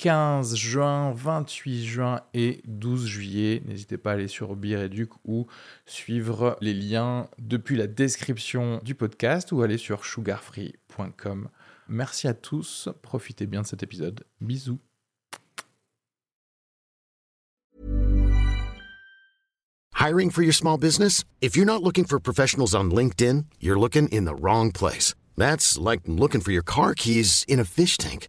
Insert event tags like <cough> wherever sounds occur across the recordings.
15 juin, 28 juin et 12 juillet. N'hésitez pas à aller sur Bireduc ou suivre les liens depuis la description du podcast ou aller sur sugarfree.com. Merci à tous, profitez bien de cet épisode. Bisous. Hiring for your small business? If you're not looking for professionals on LinkedIn, you're looking in the wrong place. That's like looking for your car keys in a fish tank.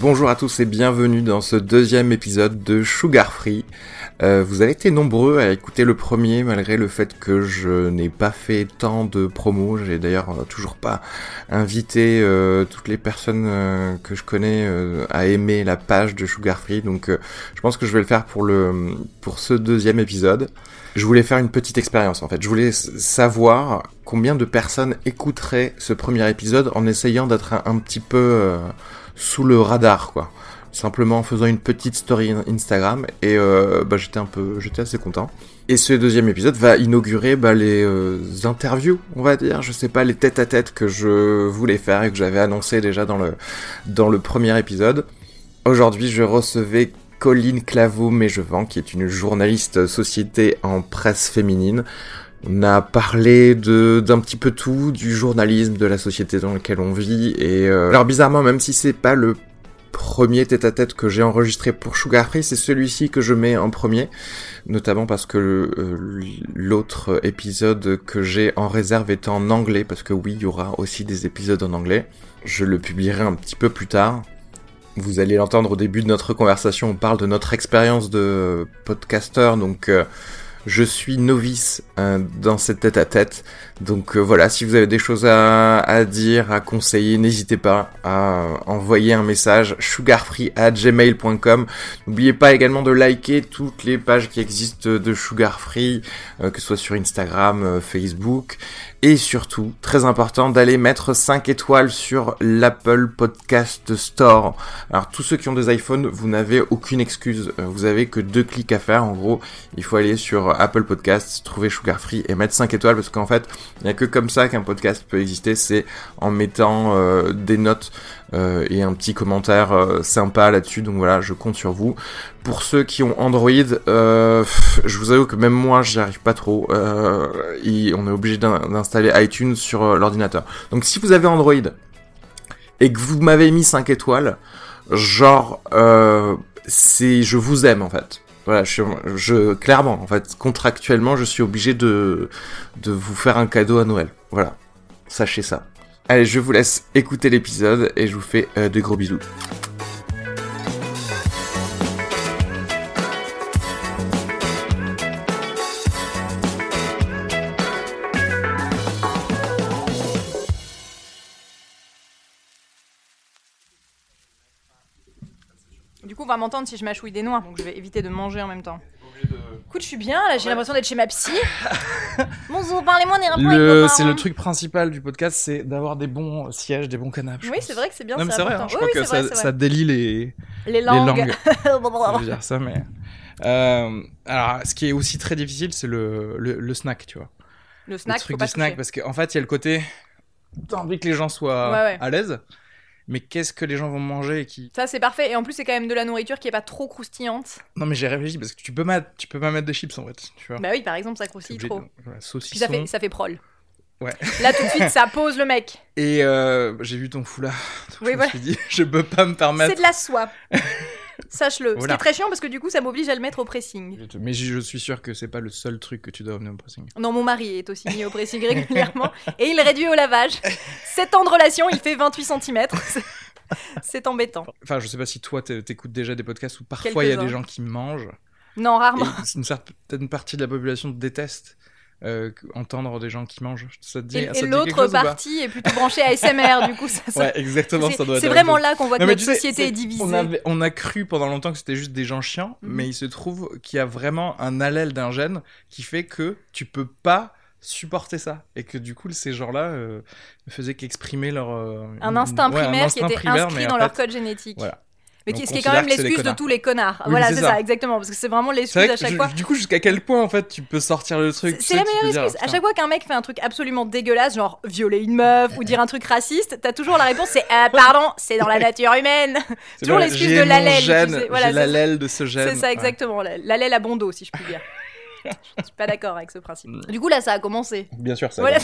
Bonjour à tous et bienvenue dans ce deuxième épisode de Sugar Free. Euh, vous avez été nombreux à écouter le premier malgré le fait que je n'ai pas fait tant de promos. J'ai d'ailleurs euh, toujours pas invité euh, toutes les personnes que je connais à aimer la page de Sugar Free. Donc je pense que je vais le faire pour le pour ce deuxième épisode. Je voulais faire une petite expérience en fait. Je voulais savoir combien de personnes écouteraient ce premier épisode en essayant d'être un, petit peu sous le radar quoi. Simplement en faisant une petite story Instagram et euh, bah, j'étais un peu j'étais assez content. Et ce deuxième épisode va inaugurer bah, les euh, interviews on va dire. Je sais pas les tête à tête que je voulais faire et que j'avais annoncé déjà dans le dans le premier épisode. Aujourd'hui je recevais Colline Claveau Méjevent qui est une journaliste société en presse féminine on a parlé de d'un petit peu tout, du journalisme, de la société dans laquelle on vit. Et euh... alors bizarrement, même si c'est pas le premier tête-à-tête que j'ai enregistré pour Sugar Free, c'est celui-ci que je mets en premier, notamment parce que euh, l'autre épisode que j'ai en réserve est en anglais, parce que oui, il y aura aussi des épisodes en anglais. Je le publierai un petit peu plus tard. Vous allez l'entendre au début de notre conversation, on parle de notre expérience de podcasteur, donc euh, je suis novice euh, dans cette tête à tête. Donc euh, voilà, si vous avez des choses à, à dire, à conseiller, n'hésitez pas à envoyer un message sugarfree at gmail.com. N'oubliez pas également de liker toutes les pages qui existent de Sugar Free, euh, que ce soit sur Instagram, euh, Facebook. Et surtout, très important, d'aller mettre 5 étoiles sur l'Apple Podcast Store. Alors tous ceux qui ont des iPhones, vous n'avez aucune excuse. Euh, Vous avez que deux clics à faire. En gros, il faut aller sur Apple Podcasts, trouver Sugar Free et mettre 5 étoiles parce qu'en fait, il n'y a que comme ça qu'un podcast peut exister. C'est en mettant euh, des notes euh, et un petit commentaire euh, sympa là-dessus. Donc voilà, je compte sur vous. Pour ceux qui ont Android, euh, je vous avoue que même moi, j'y arrive pas trop. On est obligé d'installer iTunes sur l'ordinateur. Donc si vous avez Android et que vous m'avez mis 5 étoiles, genre, c'est, je vous aime en fait. Voilà, je, clairement, en fait, contractuellement, je suis obligé de, de vous faire un cadeau à Noël. Voilà, sachez ça. Allez, je vous laisse écouter l'épisode et je vous fais euh, de gros bisous. Du coup, on va m'entendre si je mâchouille des noix, donc je vais éviter de manger en même temps. Écoute, je suis bien, là, j'ai l'impression d'être chez ma psy. <laughs> Bonjour, parlez-moi des rapports Le, c'est le truc principal du podcast, c'est d'avoir des bons sièges, des bons canapes. Oui, c'est vrai que c'est bien, Non, mais c'est c'est vrai, hein, je Oui, crois oui, que vrai, ça, délie les, Les langues. langues. <laughs> je veux dire ça, mais. Euh, alors, ce qui est aussi très difficile, c'est le, le, le snack, tu vois. le Le snack, truc faut pas du snack, toucher. parce qu'en fait, il y a le côté. T'as envie que les gens soient Ouais, ouais. à l'aise, mais qu'est-ce que les gens vont manger et qui. Ça, c'est parfait. Et en plus, c'est quand même de la nourriture qui est pas trop croustillante. Non, mais j'ai réfléchi parce que tu peux, ma- tu peux pas mettre des chips en fait, tu vois. Bah oui, par exemple, ça croustille trop. de- voilà, Puis ça fait, ça fait prol. Ouais. Là, tout de suite, ça pose le mec. Et euh, j'ai vu ton foulard. <laughs> Oui, je voilà. me suis dit, <laughs> je peux pas me C'est permettre. de la soie. <laughs> Sache-le. Ce qui Voilà. est très chiant parce que du coup, ça m'oblige à le mettre au pressing. Mais je suis sûr que c'est pas le seul truc que tu dois amener au pressing. Non, mon mari est aussi mis au pressing <laughs> régulièrement et il réduit au lavage. 7 ans de relation, il fait 28 cm. C'est embêtant. Enfin, je sais pas si toi t'é- t'écoutes déjà des podcasts où parfois il y a des gens qui mangent. Non, Et rarement. une certaine partie de la population déteste euh, entendre des gens qui mangent. Ça te dit, Et, l'autre partie est plutôt branchée à SMR, du coup, ça, ça- Ouais, exactement, c'est ça doit être c'est vraiment là qu'on voit que Non, notre tu sais, société est divisée. On, avait- on a cru pendant longtemps que c'était juste des gens chiants, Mhm. mais il se trouve qu'il y a vraiment un allèle d'un gène qui fait que tu peux pas supporter ça et que du coup ces gens-là euh, ne faisaient qu'exprimer leur euh, Un instinct ouais, un primaire instinct qui était primaire, inscrit dans en leur code génétique. voilà. Mais qui- ce qui est quand même l'excuse de connards. tous les connards. Oui, voilà, c'est ça. ça. exactement. Parce que c'est vraiment l'excuse vrai à que chaque je- fois. du coup jusqu'à quel point en fait tu peux sortir le truc C'est la meilleure dire, excuse. À chaque fois qu'un mec fait un truc absolument dégueulasse, genre violer une meuf ou dire un truc raciste, t'as toujours la réponse c'est euh, pardon, c'est dans la <laughs> nature humaine. c'est <laughs> toujours l'excuse de l'allèle, tu sais, voilà, l'allèle de ce gène C'est ça exactement. la- L'allèle à bon dos, si je puis dire. <laughs> je suis pas d'accord avec ce principe. Mm. Du coup là, ça a commencé. bien sûr ça Voilà.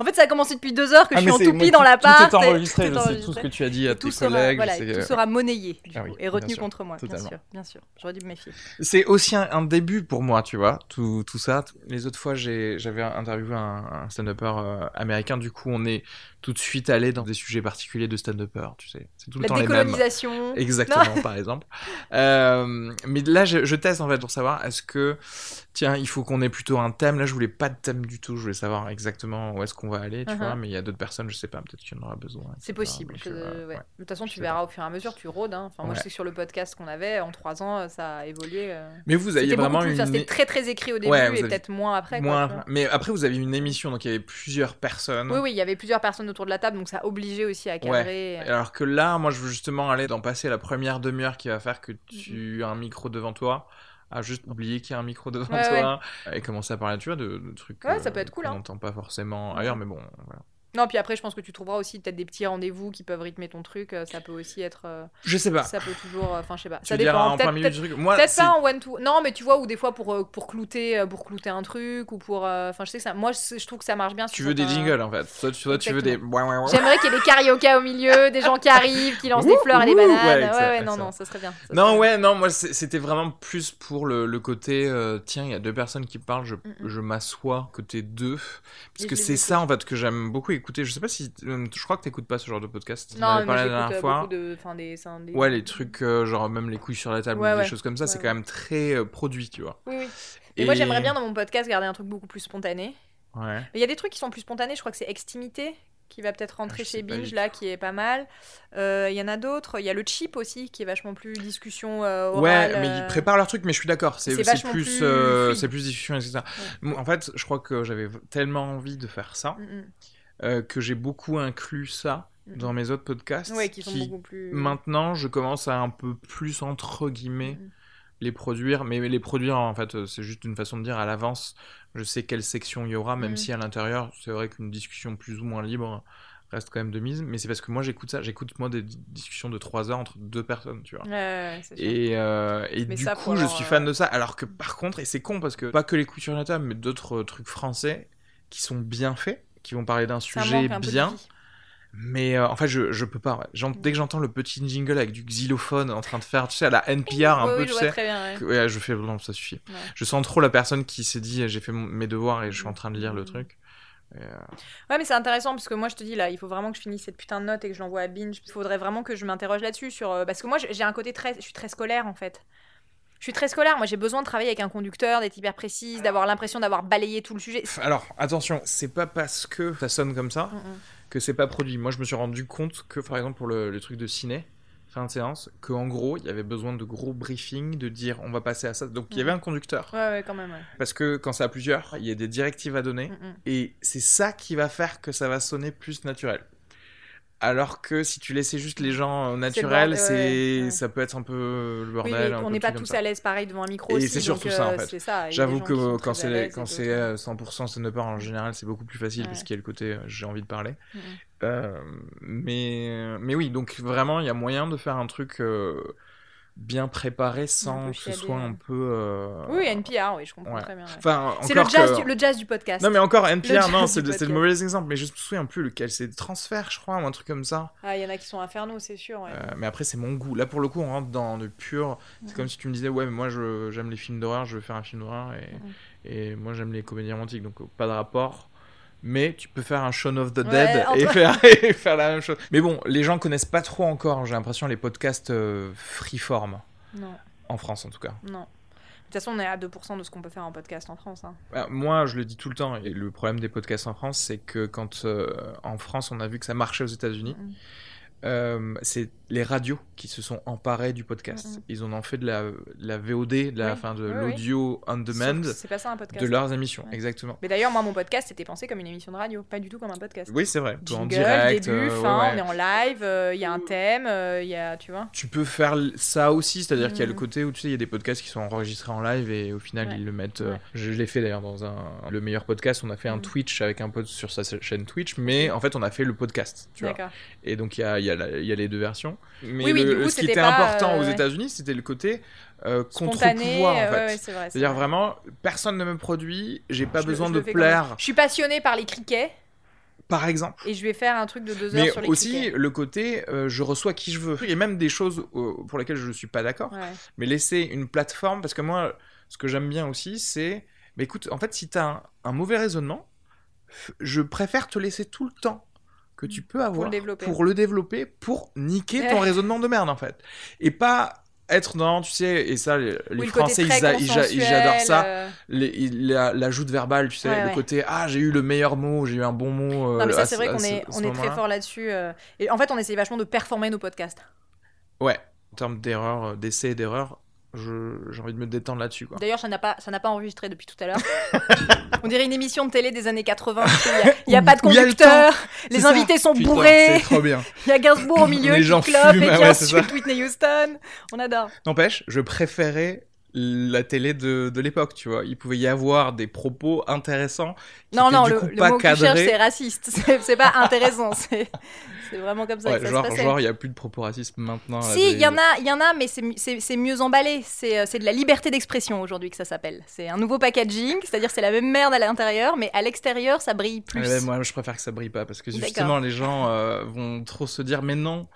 En fait, ça a commencé depuis deux heures que Ah, je suis en c'est- toupie moi, dans tout- l'appart. tout est et- enregistré tout je est sais tout ce que tu as dit à Et tout tes sera, collègues voilà, tout sera monnayé du Ah coup, oui, et retenu sûr, contre moi, bien sûr, bien sûr. J'aurais dû me méfier. C'est aussi un, un début pour moi, tu vois, tout, tout ça. Les autres fois, j'avais interviewé un, un stand-upper euh, américain, du coup, on est tout de suite allé dans des sujets particuliers de stand-upper, tu sais. C'est tout le La temps les mêmes. décolonisation. <laughs> Exactement, par exemple. Euh, mais là, je, je teste en fait pour savoir est-ce que, tiens, il faut qu'on ait plutôt un thème. Là, je voulais pas de thème du tout. Je voulais savoir exactement où est-ce qu'on va aller, tu Uh-huh. vois. Mais il y a d'autres personnes, je sais pas, peut-être qu'il y en aura besoin. C'est possible. Donc, je- euh, ouais. ouais. De toute façon, Je tu verras au fur et à mesure, tu rôdes. hein. Enfin, moi, je Ouais. sais que sur le podcast qu'on avait, en trois ans, ça a évolué. euh. Mais vous aviez vraiment plus. une. C'était très très écrit au début et aviez- peut-être moins après. quoi, Moins- tu vois. mais après, vous avez une émission, donc il y avait plusieurs personnes. Oui, oui, il y avait plusieurs personnes autour de la table, donc ça obligeait aussi à cadrer. Alors que là, moi, je veux justement aller d'en passer la première demi-heure qui va faire que tu as un micro devant toi, à juste oublier qu'il y a un micro devant Ouais, toi, et commencer à parler, tu vois, de, de trucs Ouais, ça peut être cool, hein. n'entend pas forcément ailleurs, mais bon, voilà. Non, puis après, je pense que tu trouveras aussi peut-être des petits rendez-vous qui peuvent rythmer ton truc. euh, Ça peut aussi être. euh, Je sais pas. Ça peut toujours. euh, Enfin, je sais pas. tu Ça veux dépend. Peut-être c'est- pas en one to non mais tu vois ou des fois pour pour clouter pour clouter un truc ou pour enfin je sais que ça moi je je trouve que ça marche bien tu veux des jingles en fait. Toi, tu, toi, tu veux des. J'aimerais qu'il y ait des karaoké au milieu, des gens qui arrivent, qui lancent des Ouh, fleurs et des bananes. ouais, Ouais, ouais, non, non, ça serait bien. ça Non, serait ouais, non, moi c'était vraiment plus pour le, le côté, euh, tiens, il y a deux personnes qui parlent, je, Mm-mm. je m'assois côté deux. Parce que c'est ça en fait que j'aime beaucoup écouter. Je sais pas si. euh, Je crois que t'écoutes pas ce genre de podcast. On Non, mais parlé la dernière euh, fois. de. Enfin, des, Ouais, les trucs, euh, genre même les couilles sur la table Ouais, ou des ouais. choses comme ça, Ouais, c'est ouais. quand même très euh, produit, tu vois. Oui, oui. Et, moi j'aimerais bien dans mon podcast garder un truc beaucoup plus spontané. Ouais. Il y a des trucs qui sont plus spontanés, je crois que c'est Extimité qui va peut-être rentrer chez Binge là, qui est pas mal. Euh, Il y en a d'autres. Il y a le Chip aussi qui est vachement plus discussion euh, Ouais, mais ils préparent leur truc, mais je suis d'accord. C'est plus, plus euh, c'est plus discussion, etc. Moi, En fait, je crois que j'avais tellement envie de faire ça Mm, mm. Euh, que j'ai beaucoup inclus ça Mhm. dans mes autres podcasts. Ouais, qui sont beaucoup plus. Maintenant, je commence à un peu plus entre guillemets Mm, mm. les produire, mais les produire en fait, euh, c'est juste une façon de dire à l'avance. Je sais quelle section il y aura, même Mhm. si à l'intérieur, c'est vrai qu'une discussion plus ou moins libre reste quand même de mise. Mais c'est parce que moi, j'écoute ça. J'écoute moi des di- discussions de 3 heures entre deux personnes, tu vois. Ouais, ouais, c'est sûr. Et, euh, et du ça, coup, je suis euh, fan de ça. Alors que par contre, et c'est con parce que pas que les coups sur la table, mais d'autres trucs français qui sont bien faits, qui vont parler d'un sujet bien. Mais euh, en fait, je, je peux pas. ouais. Dès que j'entends le petit jingle avec du xylophone en train de faire, tu sais, à la NPR un Oui, peu, oui, tu je vois sais. très bien. ouais. que- ouais, je fais, non, ça suffit. Je sens trop la personne qui s'est dit, j'ai fait mon- mes devoirs et je suis en train de lire le Mhm. truc. Et, euh, Ouais, mais c'est intéressant parce que moi je te dis là, il faut vraiment que je finisse cette putain de note et que je l'envoie à Binge. Il faudrait vraiment que je m'interroge là-dessus sur euh, parce que moi j'ai un côté très, je suis très scolaire en fait. Je suis très scolaire. Moi j'ai besoin de travailler avec un conducteur, d'être hyper précise, d'avoir l'impression d'avoir balayé tout le sujet. Alors, attention, c'est pas parce que ça sonne comme ça Mm, mm. que c'est pas produit. Moi, je me suis rendu compte que, par exemple, pour le, le truc de ciné, fin de séance, qu'en gros, il y avait besoin de gros briefings, de dire on va passer à ça. Donc, il y avait un conducteur. Ouais, ouais, quand même. Ouais. Parce que quand c'est à plusieurs, il y a des directives à donner. Mm, mm. Et c'est ça qui va faire que ça va sonner plus naturel. Alors que si tu laissais juste les gens euh, naturels, c'est ouais, ouais. ça peut être un peu le Oui, bordel. mais un on n'est pas tous à l'aise pareil devant un micro Et c'est surtout ça, en euh, fait. J'avoue que quand c'est quand c'est d'autres- euh, 100% stand-upper en général, c'est beaucoup plus facile Ouais. parce qu'il y a le côté euh, j'ai envie de parler. Euh, mais mais oui, donc vraiment il y a moyen de faire un truc bien préparé sans que ce soit un peu. euh, Oui, NPR, oui, je comprends ouais. très bien. ouais. Enfin, C'est le jazz, que- du, le jazz du podcast. Non, mais encore NPR, non, c'est le, mauvais exemple. Mais je me souviens plus lequel. C'est transfert, je crois, ou un truc comme ça. Ah, il y en a qui sont infernaux, c'est sûr. ouais. Euh, mais après, c'est mon goût. Là, pour le coup, on rentre dans le pur. C'est comme si tu me disais, ouais, mais moi, j'aime les films d'horreur, je veux faire un film d'horreur. Et, et moi, j'aime les comédies romantiques. Donc, pas de rapport. Mais tu peux faire un Shaun of the Ouais, Dead et, faire, <laughs> et faire la même chose. Mais bon, les gens connaissent pas trop encore, j'ai l'impression, les podcasts euh, freeform. Non, En France, en tout cas. non. De toute façon, on est à 2% de ce qu'on peut faire en podcast en France. hein. Bah, moi, je le dis tout le temps, et le problème des podcasts en France, c'est que quand euh, en France, on a vu que ça marchait aux États-Unis, Mhm. Euh, c'est les radios qui se sont emparées du podcast. Mhm. Ils en ont fait de la, de la VOD, de la Oui. fin de Oui, oui. l'audio on demand ça un podcast. de leurs émissions. Ouais. Exactement. Mais d'ailleurs, moi, mon podcast était pensé comme une émission de radio, pas du tout comme un podcast. Oui, c'est vrai. Toi, en Jingle, direct, début, euh, fin, ouais, on est en live, euh, il y a un thème, il y a, tu vois. Tu peux faire ça aussi, c'est-à-dire qu'il y a le Mhm. côté où tu sais, il y a des podcasts qui sont enregistrés en live et au final ils le mettent. Je l'ai fait d'ailleurs dans un le meilleur podcast. On a fait un Mhm. Twitch avec un pote sur sa chaîne Twitch, mais en fait on a fait le podcast. Tu vois. D'accord. Et donc il y a, y, a la- il y a les deux versions. Mais Oui, oui, le- du coup, ce qui était pas, important euh, aux ouais. États-Unis, c'était le côté euh, contre-pouvoir en fait. ouais, ouais, c'est vrai. c'est C'est-à-dire vrai. vraiment, personne ne me produit, j'ai pas Je besoin de plaire, Je suis passionnée par les criquets par exemple. et je vais faire un truc de deux heures Mais sur les aussi criquets. le côté, euh, je reçois qui je veux. Il y a même des choses euh, pour lesquelles je ne suis pas d'accord. Ouais. mais laisser une plateforme, parce que moi, ce que j'aime bien aussi, c'est, bah écoute, en fait, si tu as un, un mauvais raisonnement, je préfère te laisser tout le temps que tu peux avoir le pour le développer, pour niquer ton raisonnement de merde, en fait. Et pas être dans, tu sais, et ça, les, Oui, le Français, ils, ils adorent ça, euh, les- ils- la- l'ajoute verbale, tu sais, Ouais, le ouais. côté, ah, j'ai eu le meilleur mot, j'ai eu un bon mot. euh, Non, mais ça, c'est ce- vrai qu'on est, on est très fort là-dessus. euh, Et en fait, on essaye vachement de performer nos podcasts. Ouais, en termes d'erreurs, euh, d'essais et d'erreurs, j'ai envie de me détendre là-dessus, quoi. D'ailleurs, ça n'a pas, ça n'a pas enregistré depuis tout à l'heure. <laughs> on dirait une émission de télé des années 80. Il n'y a, pas de a le conducteur, les C'est ça. invités sont Putain, bourrés, C'est trop bien. <laughs> il y a Gainsbourg au milieu Les qui gens clope fument, et qui ouais, insulte Whitney Houston. On adore. N'empêche, je préférais la télé de, de l'époque, tu vois. Il pouvait y avoir des propos intéressants qui Non, étaient non, du le, coup le pas mot que tu cherches, c'est raciste. <laughs> C'est c'est pas intéressant. C'est vraiment comme ça Ouais, que ça genre, se passait. genre, il n'y a plus de propos racistes maintenant. Si, il y en a, y en a, mais c'est mi- c'est c'est mieux emballé. C'est euh, c'est de la liberté d'expression aujourd'hui que ça s'appelle. C'est un nouveau packaging, c'est-à-dire c'est la même merde à l'intérieur, mais à l'extérieur ça brille plus. Ouais, moi, je préfère que ça brille pas parce que justement, les gens euh, vont trop se dire, mais non,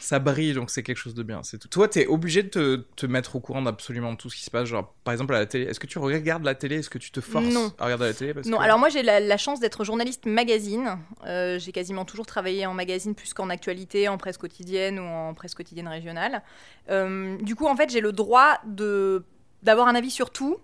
ça brille, donc c'est quelque chose de bien. C'est tout. Toi, t'es obligé de te, te mettre au courant d'absolument tout ce qui se passe. Genre, par exemple, à la télé. Est-ce que tu regardes la télé? Est-ce que tu te forces Non. à regarder la télé parce Non, que- alors moi j'ai la, la chance d'être journaliste magazine. Euh, j'ai quasiment toujours travaillé en magazine plus qu'en actualité, en presse quotidienne ou en presse quotidienne régionale. Euh, du coup, en fait, j'ai le droit de d'avoir un avis sur tout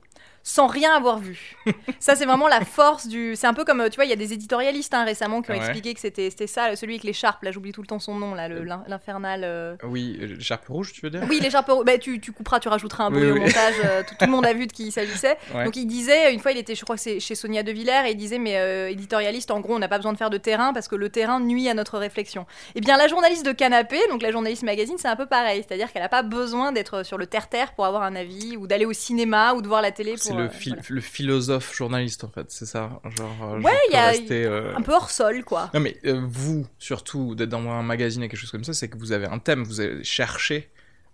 sans rien avoir vu. ça, c'est vraiment la force du. C'est un peu comme, euh, tu vois, il y a des éditorialistes hein, récemment qui ont Ouais. expliqué que c'était ça, celui avec l'écharpe. Là, j'oublie tout le temps son nom, là, l'in- l'infernal. euh, Oui, euh, l'écharpe rouge, tu veux dire? Oui, l'écharpe. rouge. Bah, tu, tu couperas, tu rajouteras un Oui, bruit au montage. euh, tout, tout le monde a vu de qui il s'agissait. Ouais. Donc il disait, une fois il était, je crois que c'est chez Sonia De Villers, et il disait, mais euh, éditorialiste, en gros, on n'a pas besoin de faire de terrain parce que le terrain nuit à notre réflexion. Eh bien, la journaliste de Canapé, donc la journaliste magazine, c'est un peu pareil. C'est-à-dire qu'elle n'a pas besoin d'être sur le terre-terre pour avoir un avis, ou d'aller au cinéma, ou de voir la télé pour. Le, phil- voilà. le philosophe journaliste en fait, c'est ça. Genre, euh, Ouais, il y a- rester, euh, Un peu hors sol, quoi. Non mais euh, vous, surtout, d'être dans un magazine et quelque chose comme ça, c'est que vous avez un thème, vous avez cherché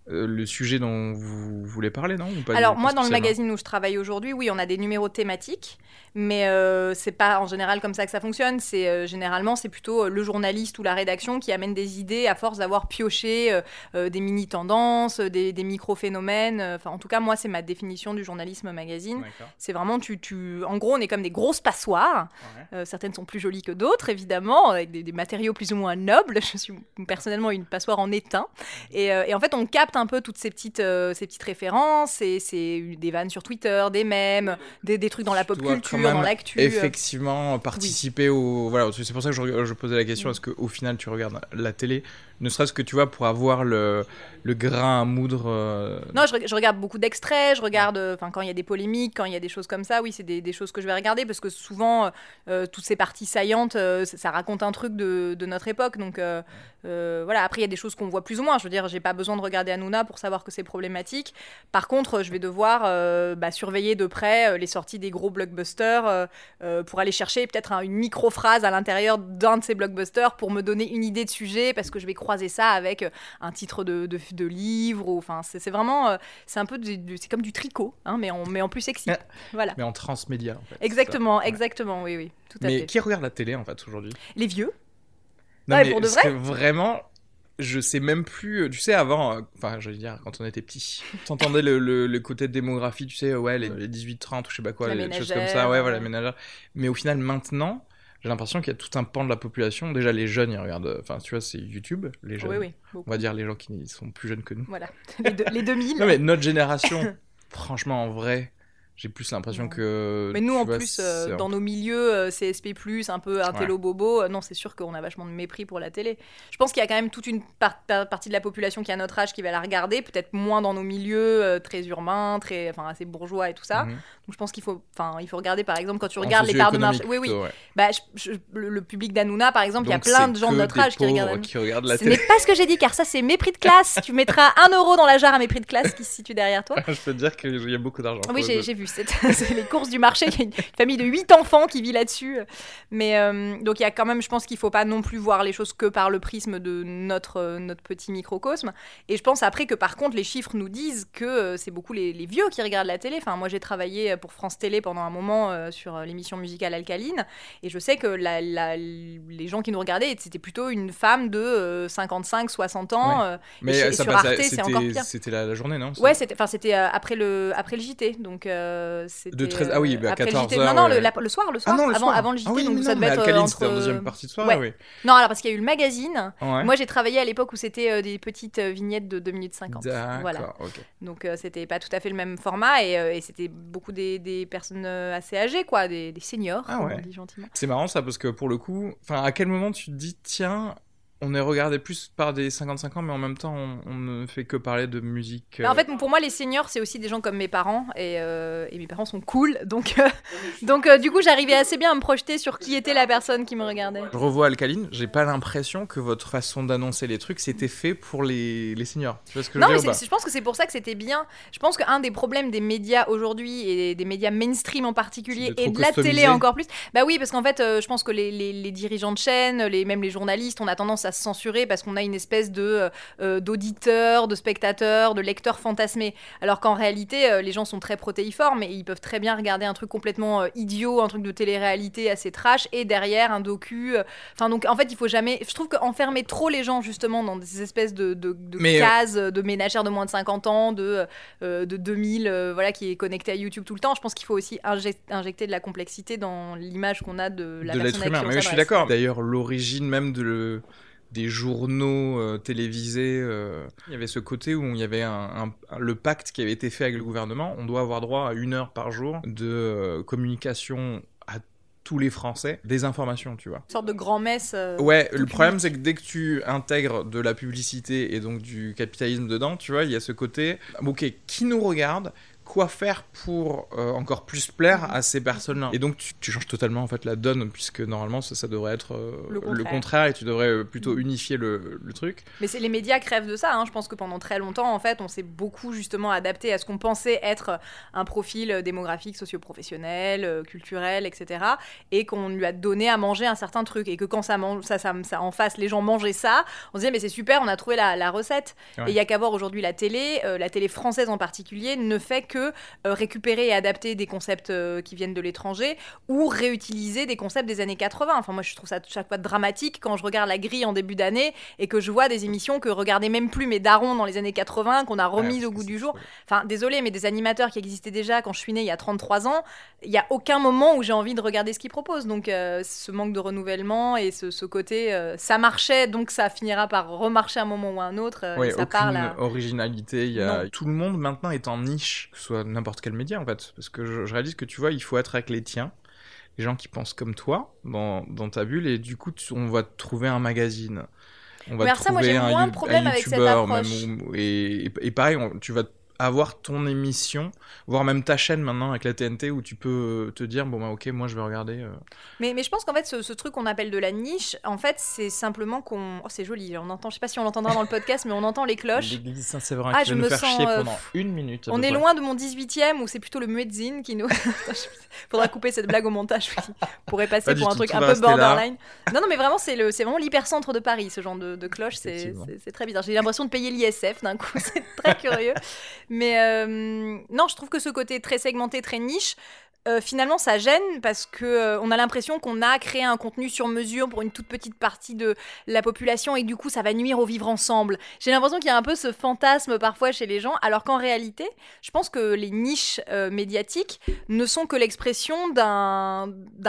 euh, le sujet dont vous voulez parler, non Ou pas Alors moi dans le magazine où je travaille aujourd'hui, oui, on a des numéros thématiques, mais euh, c'est pas en général comme ça que ça fonctionne. C'est euh, généralement c'est plutôt euh, le journaliste ou la rédaction qui amène des idées à force d'avoir pioché euh, des mini tendances, des, des micro phénomènes. Enfin en tout cas moi c'est ma définition du journalisme magazine. C'est vraiment tu, tu en gros on est comme des grosses passoires. Ouais. Certaines sont plus jolies que d'autres évidemment avec des, des matériaux plus ou moins nobles. <laughs> Je suis personnellement une passoire en étain. Et, et en fait, on capte un peu toutes ces petites, ces petites références, et c'est des vannes sur Twitter, des mèmes, des, des trucs dans la pop culture, même dans l'actu. euh. Effectivement, participer au. Voilà, c'est pour ça que je, je posais la question est-ce qu'au final tu regardes la télé? Ne serait-ce que tu vois pour avoir le, le grain à moudre. euh, Non, je, re- je regarde beaucoup d'extraits, je regarde, euh, quand il y a des polémiques, quand il y a des choses comme ça, oui, c'est des, des choses que je vais regarder parce que souvent, euh, toutes ces parties saillantes, ça, raconte un truc de, de notre époque. Donc, voilà, après, il y a des choses qu'on voit plus ou moins. Je veux dire, j'ai pas besoin de regarder Hanouna pour savoir que c'est problématique. Par contre, je vais devoir bah, surveiller de près les sorties des gros blockbusters pour aller chercher peut-être un- une micro-phrase à l'intérieur d'un de ces blockbusters pour me donner une idée de sujet parce que je vais croiser ça avec euh, un titre de, de, de livre. Enfin, c'est vraiment, euh, c'est un peu, c'est comme du tricot, hein, mais, en, mais en plus sexy. Voilà. Mais en transmédia, en fait. Exactement, exactement, oui, oui, tout à Mais fait. qui regarde la télé, en fait, aujourd'hui? Les vieux Non, mais pour de vrai vraiment, je sais même plus. euh, Tu sais, avant, euh, enfin, j'allais dire, quand on était petit, t'entendais le, le, le côté démographie, tu sais, ouais, les, les 18-30 ou je sais pas quoi, les choses comme ça, ouais, voilà, ménagère. Mais au final, maintenant, j'ai l'impression qu'il y a tout un pan de la population. Déjà, les jeunes, ils regardent. Enfin, tu vois, c'est YouTube, les jeunes. Oui, oui, beaucoup. On va dire les gens qui sont plus jeunes que nous. Voilà, <laughs> les, deux- les 2000. Non, mais notre génération, <laughs> franchement, en vrai, j'ai plus l'impression que. Mais nous, en vois, plus, euh, dans nos milieux, euh, CSP+, un peu un télo bobo, euh, non, c'est sûr qu'on a vachement de mépris pour la télé. Je pense qu'il y a quand même toute une par- par- partie de la population qui a notre âge qui va la regarder, peut-être moins dans nos milieux très urbains, très, enfin, assez bourgeois et tout ça. Mhm. Donc je pense qu'il faut, enfin, il faut regarder, par exemple, quand tu regardes les parts de marché. Oui, oui. plutôt, ouais. Bah, je- je- le, le public d'Anouna, par exemple, il y a plein de gens de notre âge qui regardent. Qui regardent la Ce télé. n'est pas ce que j'ai dit, car ça, c'est mépris de classe. tu mettras un euro dans la jarre à mépris de classe qui se situe derrière toi. <laughs> Je peux te dire qu'il y a beaucoup d'argent. Oui, j'ai vu. <laughs> C'est les courses du marché. Il y a une famille de 8 enfants qui vit là-dessus. Mais euh, donc, il y a quand même, je pense qu'il faut pas non plus voir les choses que par le prisme de notre, euh, notre petit microcosme. Et je pense après que par contre, les chiffres nous disent que euh, c'est beaucoup les, les vieux qui regardent la télé. Enfin, moi, j'ai travaillé pour France Télé pendant un moment sur l'émission musicale Alcaline. Et je sais que la- la- les gens qui nous regardaient, c'était plutôt une femme de euh, 55, 60 ans. Ouais. Mais chez- ça sur Arte, c'est encore c'était pire. c'était la, la journée, non? Ouais, c'était après le après le JT donc euh, c'était De 13 ah oui, bah, après le 14 JT. heures, non non ouais. le, la- le soir le Ah soir non, le avant soir. avant le JT Ah oui, donc mais ça non, devait être euh, Alcaline, entre c'était en deuxième partie de soirée, ouais. oui. Non alors parce qu'il y a eu le magazine. Ouais. Moi j'ai travaillé à l'époque où c'était euh, des petites euh, vignettes de 2 minutes 50. Voilà. D'accord, ok. Donc euh, c'était pas tout à fait le même format et, euh, et c'était beaucoup des, des personnes euh, assez âgées quoi, des, des seniors Ah on dit gentiment. C'est marrant ça parce que pour le coup, enfin, à quel moment tu te dis tiens, on est regardé plus par des 55 ans, mais en même temps, on, on ne fait que parler de musique. Mais en euh, fait, pour moi, les seniors, c'est aussi des gens comme mes parents, et, euh, et mes parents sont cool, <laughs> donc, euh, donc euh, du coup, j'arrivais assez bien à me projeter sur qui était la personne qui me regardait. Je revois Alcaline, j'ai pas l'impression que votre façon d'annoncer les trucs c'était fait pour les, les seniors. Tu vois ce que Non, je mais je pense que c'est pour ça que c'était bien. Je pense qu'un des problèmes des médias aujourd'hui, et des médias mainstream en particulier, et de la télé encore plus, bah oui, parce qu'en fait, euh, je pense que les, les- les dirigeants de chaîne, les, même les journalistes, on a tendance à se censurer parce qu'on a une espèce de euh, euh, d'auditeurs, de spectateurs, de lecteurs fantasmés. Alors qu'en réalité, euh, les gens sont très protéiformes et ils peuvent très bien regarder un truc complètement euh, idiot, un truc de télé-réalité assez trash, et derrière un docu. euh, Enfin, donc en fait, il faut jamais. Je trouve qu'enfermer trop les gens justement dans des espèces de, de, de Mais, euh, cases de ménagères de moins de 50 ans, de, euh, de 2000, euh, voilà, qui est connecté à YouTube tout le temps. Je pense qu'il faut aussi injec- injecter de la complexité dans l'image qu'on a de la de personne à humain. Mais oui, je suis d'accord. D'ailleurs, l'origine même de le- des journaux euh, télévisés, euh, il y avait ce côté où il y avait un, un- le pacte qui avait été fait avec le gouvernement. On doit avoir droit à une heure par jour de euh, communication à tous les Français, des informations, tu vois. Une sorte de grand-messe. Ouais, le problème c'est que dès que tu intègres de la publicité et donc du capitalisme dedans, tu vois, il y a ce côté, ok, qui nous regarde Quoi faire pour euh, encore plus plaire à ces personnes-là Et donc tu, tu changes totalement en fait la donne puisque normalement ça, ça devrait être euh, Le contraire. et tu devrais euh, plutôt unifier le, le truc. Mais c'est les médias crèvent de ça. hein. Je pense que pendant très longtemps, en fait, on s'est beaucoup justement adapté à ce qu'on pensait être un profil démographique, socio-professionnel, culturel, etc. Et qu'on lui a donné à manger un certain truc. Et que quand ça, mange, ça, ça, ça en face, les gens mangeaient ça, on se disait, mais c'est super, on a trouvé la, la recette. Ouais. Et il y a qu'à voir aujourd'hui la télé, euh, la télé française en particulier, ne fait que euh, récupérer et adapter des concepts euh, qui viennent de l'étranger ou réutiliser des concepts des années 80. Enfin, moi, je trouve ça chaque fois dramatique quand je regarde la grille en début d'année et que je vois des émissions que regardaient même plus mes darons dans les années 80, qu'on a remises Ouais, au goût du jour. Enfin, désolé, mais des animateurs qui existaient déjà quand je suis née il y a 33 ans, il y a aucun moment où j'ai envie de regarder ce qu'ils proposent. Donc, euh, ce manque de renouvellement et ce, ce côté, euh, ça marchait, donc ça finira par remarcher un moment ou un autre. euh, Ouais, et ça aucune parle à... originalité. Y a... Tout le monde maintenant est en niche, que ce soit n'importe quel média en fait. Parce que je, je réalise que tu vois, il faut être avec les tiens, les gens qui pensent comme toi dans, dans ta bulle, et du coup, tu- on va te trouver un magazine. On va Mais te ça, moi, trouver j'ai un, moins de problème avec cette youtubeur, approche. même, et, et- et pareil, on- tu vas avoir ton émission, voire même ta chaîne maintenant avec la TNT où tu peux euh, te dire bon bah ok moi je vais regarder. euh. Mais, mais je pense qu'en fait, ce, ce truc qu'on appelle de la niche, en fait, c'est simplement qu'on. Oh, c'est joli, on entend, je sais pas si on l'entendra dans le podcast, mais on entend les cloches. L'église Saint-Séverin Ah, qui je va nous me faire sens, chier euh, pendant une minute. On est près. loin de mon 18ème où c'est plutôt le muezzin qui nous. <laughs> Faudra couper cette blague au montage. oui. Pourrait passer pour <laughs> un tout, truc un peu rester là. borderline. Non, non, mais vraiment, c'est le, c'est vraiment l'hypercentre de Paris, ce genre de, de cloche. C'est très bizarre. J'ai l'impression de payer l'ISF d'un coup. <laughs> C'est très curieux. Mais euh, non, je trouve que ce côté très segmenté, très niche. euh, finalement, ça gêne parce que euh, on a l'impression qu'on a créé un contenu sur mesure pour une toute petite partie de la population et du coup, ça va nuire au vivre ensemble. J'ai l'impression qu'il y a un peu ce fantasme parfois chez les gens, alors qu'en réalité, je pense que les niches médiatiques ne sont que l'expression d'un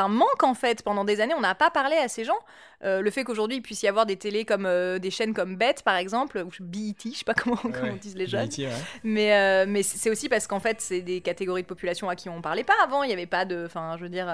manque en fait. Pendant des années, on n'a pas parlé à ces gens. Euh, le fait qu'aujourd'hui il puisse y avoir des télés comme euh, des chaînes comme Bet par exemple ou BET, je sais pas comment, <laughs> comment disent les jeunes. BET, ouais. Mais, euh, mais c'est aussi parce qu'en fait, c'est des catégories de population à qui on parlait pas avant. Il n'y avait pas de. Enfin, je veux dire.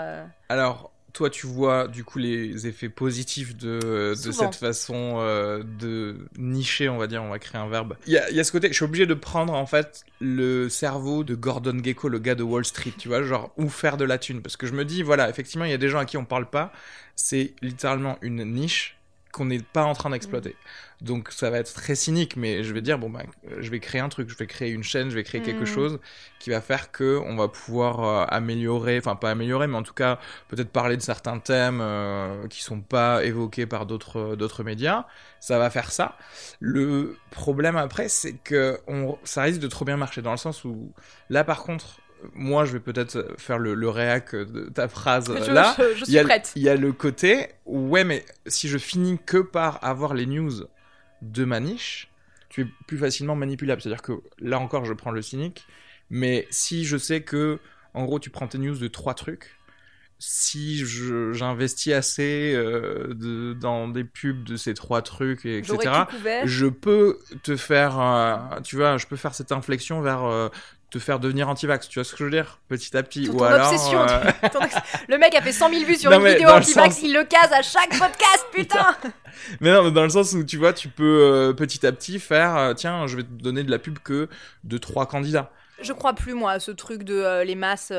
Alors, toi, tu vois du coup les effets positifs de, de Souvent. cette façon euh, de nicher, on va dire, on va créer un verbe. Il y a, il y a ce côté, je suis obligé de prendre en fait le cerveau de Gordon Gecko, le gars de Wall Street, tu vois, genre où faire de la thune. Parce que je me dis, voilà, effectivement, il y a des gens à qui on parle pas. C'est littéralement une niche qu'on n'est pas en train d'exploiter. Donc ça va être très cynique, mais je vais dire bon bah euh, je vais créer un truc, je vais créer une chaîne, je vais créer quelque Mhm. chose qui va faire que on va pouvoir euh, améliorer, enfin pas améliorer, mais en tout cas peut-être parler de certains thèmes euh, qui sont pas évoqués par d'autres d'autres médias. Ça va faire ça. Le problème après, c'est que on, ça risque de trop bien marcher dans le sens où là par contre, moi je vais peut-être faire le, le réac de ta phrase je, Euh, là. je- je Il suis y, a, prête. il y a le côté, ouais, mais si je finis que par avoir les news de ma niche, tu es plus facilement manipulable. C'est-à-dire que là encore, je prends le cynique, mais si je sais que, en gros, tu prends tes news de trois trucs, si j'investis assez euh, de, dans des pubs de ces trois trucs, et etc., je peux te faire, euh, tu vois, je peux faire cette inflexion vers euh, te faire devenir anti-vax. Tu vois ce que je veux dire Petit à petit. Ton- Ou ton alors. obsession, euh, Le mec a fait 100 000 vues sur <laughs> Non, une vidéo anti-vax, sens- il le case à chaque podcast, <laughs> putain Mais non, mais dans le sens où tu vois, tu peux euh, petit à petit faire, euh, tiens, je vais te donner de la pub que de trois candidats. Je crois plus, moi, à ce truc de les masses.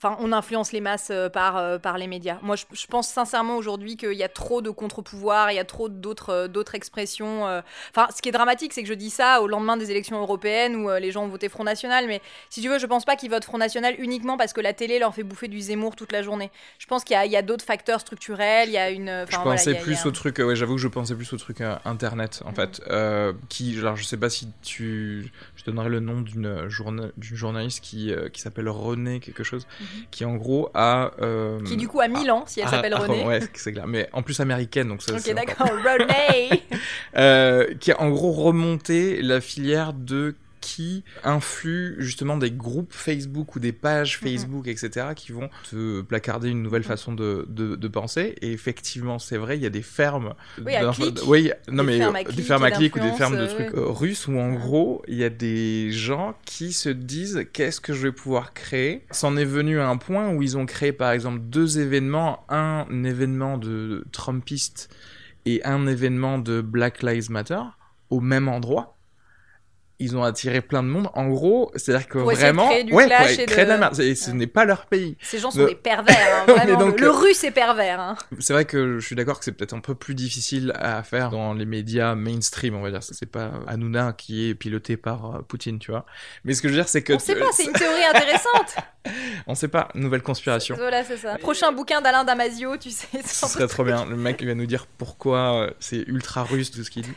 Enfin, on influence les masses euh, par, euh, par les médias. Moi, je, je pense sincèrement aujourd'hui qu'il y a trop de contre-pouvoirs, il y a trop d'autres euh, d'autres expressions. Enfin, ce qui est dramatique, c'est que je dis ça au lendemain des élections européennes où les gens ont voté Front National. Mais si tu veux, je pense pas qu'ils votent Front National uniquement parce que la télé leur fait bouffer du Zemmour toute la journée. Je pense qu'il y a, a d'autres facteurs structurels, il y a une. Je voilà, pensais a- plus a- au truc, ouais, j'avoue que je pensais plus au truc euh, internet, en fait. Euh, qui, alors je sais pas si tu. Je donnerai le nom d'une journa- journaliste qui, euh, qui s'appelle René, quelque chose, Mhm. Qui en gros a. euh, Qui du coup a 1000 ans, si elle s'appelle ah, <laughs> René. Ouais, c'est clair. Mais en plus américaine, donc ça. Ok, d'accord, René <laughs> euh, qui a en gros remonté la filière de qui influe justement des groupes Facebook ou des pages. Facebook, etc., qui vont te placarder une nouvelle façon de, de, de penser. Et effectivement, c'est vrai, il y a des fermes. Oui, à clics. oui, non, Des mais fermes à euh, des fermes à et clics ou des fermes de trucs euh, russes où en gros, il y a des gens qui se disent qu'est-ce que je vais pouvoir créer? C'en est venu à un point où ils ont créé par exemple deux événements, un événement de Trumpiste et un événement de Black Lives Matter au même endroit. Ils ont attiré plein de monde. En gros, c'est-à-dire que Pour vraiment, créer du ouais, clash pour et créer de- de la merde. Et ce Ouais. n'est pas leur pays. Ces gens sont des pervers, hein, <laughs> vraiment. donc, le, euh, russe est pervers. hein. C'est vrai que je suis d'accord que c'est peut-être un peu plus difficile à faire dans les médias mainstream, on va dire. C'est pas Hanouna qui est piloté par euh, Poutine, tu vois. Mais ce que je veux dire, c'est que On sait pas, c'est une théorie intéressante. <laughs> on sait pas. Nouvelle conspiration. <laughs> voilà, c'est ça. Prochain bouquin d'Alain Damasio, tu sais. Ce serait trop bien. Le mec il va nous dire pourquoi euh, c'est ultra russe tout ce qu'il dit.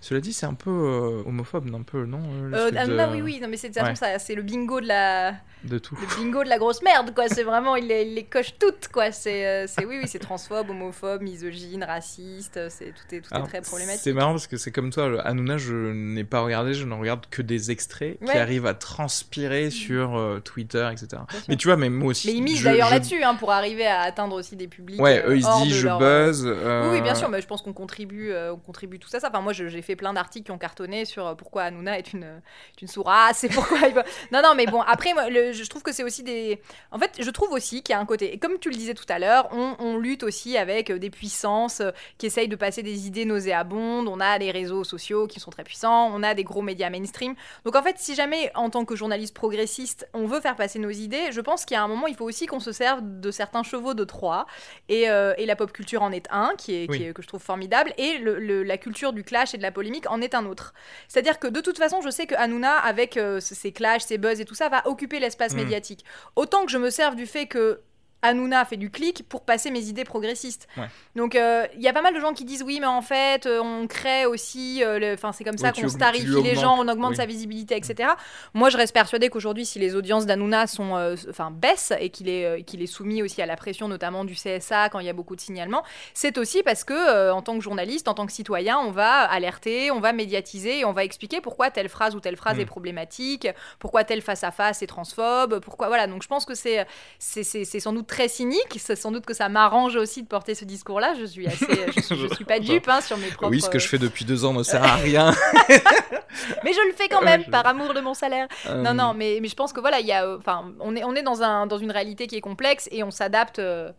Cela dit, c'est un peu euh, homophobe, un peu, non euh, Euh, Hanouna, de- oui, oui, non, mais c'est Ouais. ça, le bingo de la, De tout. le bingo de la grosse merde, quoi. C'est vraiment, il les, il les coche toutes, quoi. C'est, euh, c'est oui, oui, c'est transphobe, homophobe, misogyne, raciste. C'est tout est, tout est très problématique. C'est marrant parce que c'est comme toi, Hanouna, je n'ai pas regardé, je ne regarde que des extraits qui arrivent à transpirer sur euh, Twitter, etc. Mais tu vois, mais moi aussi. Mais ils misent d'ailleurs je- là-dessus, hein, pour arriver à atteindre aussi des publics. Ouais, eux ils se disent je leur, buzz. Oui, oui, bien sûr, mais je pense qu'on contribue, on contribue tout ça. ça. Enfin, moi, j'ai fait plein d'articles qui ont cartonné sur euh, pourquoi Hanouna est une, est une sourasse et pourquoi. <laughs> Non, non, mais bon, après, moi, le- je trouve que c'est aussi des... En fait, je trouve aussi qu'il y a un côté... et Comme tu le disais tout à l'heure, on, on lutte aussi avec euh, des puissances euh, qui essayent de passer des idées nauséabondes. On a des réseaux sociaux qui sont très puissants, on a des gros médias mainstream. Donc en fait, si jamais, en tant que journaliste progressiste, on veut faire passer nos idées, je pense qu'il y a un moment, il faut aussi qu'on se serve de certains chevaux de Troie. Et, euh, et la pop culture en est un, qui est, qui Oui. est- que je trouve formidable, et le- le- la culture du clash et de la polémique en est un autre. C'est-à-dire que de toute façon, je sais que Hanouna, avec euh, ses clashs, ses buzz et tout ça, va occuper l'espace Mm. médiatique. Autant que je me serve du fait que Hanouna fait du clic pour passer mes idées progressistes. Ouais. Donc euh, il y a pas mal de gens qui disent oui, mais en fait, euh, on crée aussi, euh, enfin c'est comme ça Oui, qu'on starifie les gens, on augmente oui. sa visibilité, etc. Moi, je reste persuadée qu'aujourd'hui, si les audiences d'Hanouna sont, enfin baissent et qu'il est, qu'il est soumis aussi à la pression, notamment du CSA quand il y a beaucoup de signalements, c'est aussi parce que en tant que journaliste, en tant que citoyen, on va alerter, on va médiatiser et on va expliquer pourquoi telle phrase ou telle phrase Mm. est problématique, pourquoi tel face à face est transphobe, pourquoi voilà. Donc je pense que c'est- c'est sans doute très cynique, c'est sans doute que ça m'arrange aussi de porter ce discours-là. Je suis assez, je, suis- je suis pas <laughs> dupe hein, sur mes propres. Oui, ce que je fais depuis deux ans ne sert à rien. <laughs> Mais je le fais quand même je- par amour de mon salaire. Euh, Non, non, mais, mais je pense que voilà, il y a, euh, enfin, on est, on est dans, un, dans une réalité qui est complexe et on s'adapte. euh,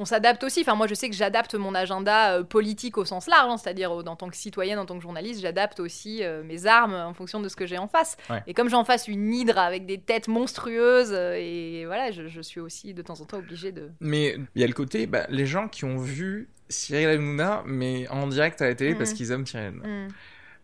on s'adapte aussi. Enfin, moi, je sais que j'adapte mon agenda euh, politique au sens large, hein, c'est-à-dire euh, en tant que citoyenne, en tant que journaliste, j'adapte aussi euh, mes armes en fonction de ce que j'ai en face. Ouais. Et comme j'ai en face une hydre avec des têtes monstrueuses, euh, et voilà, je, je suis aussi de temps en temps obligée de. Mais il y a le côté, bah, les gens qui ont vu Cyril Hanouna, mais en direct à la télé parce qu'ils aiment Cyril Hanouna. Hmm.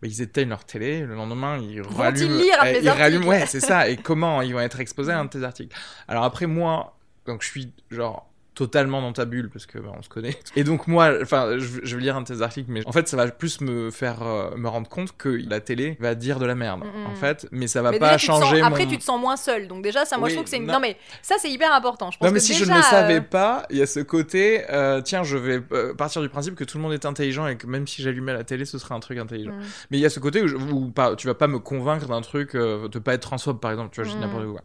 Bah, ils éteignent leur télé, le lendemain ils rallument. lire un de eh, mes ils rallument, ouais, c'est ça. Et comment ils vont être exposés à un de <laughs> tes articles? Alors après, moi, donc je suis genre totalement dans ta bulle parce que bah, on se connaît. Et donc moi, enfin, je, je vais lire un de tes articles, mais en fait, ça va plus me faire euh, me rendre compte que la télé va dire de la merde, Mhm. en fait, mais ça va Mais pas déjà, sens- changer Après, tu te sens moins seul. Donc déjà, ça, moi, Oui, je trouve que c'est une... non. non. mais ça, c'est hyper important. Je pense Non mais que si je ne le savais euh, pas, il y a ce côté, euh, tiens, je vais euh, partir du principe que tout le monde est intelligent et que même si j'allumais la télé, ce serait un truc intelligent. Mm. Mais il y a ce côté où, je- où pas, tu vas pas me convaincre d'un truc, euh, de pas être transphobe par exemple, tu vois, je dis Mm. n'importe quoi.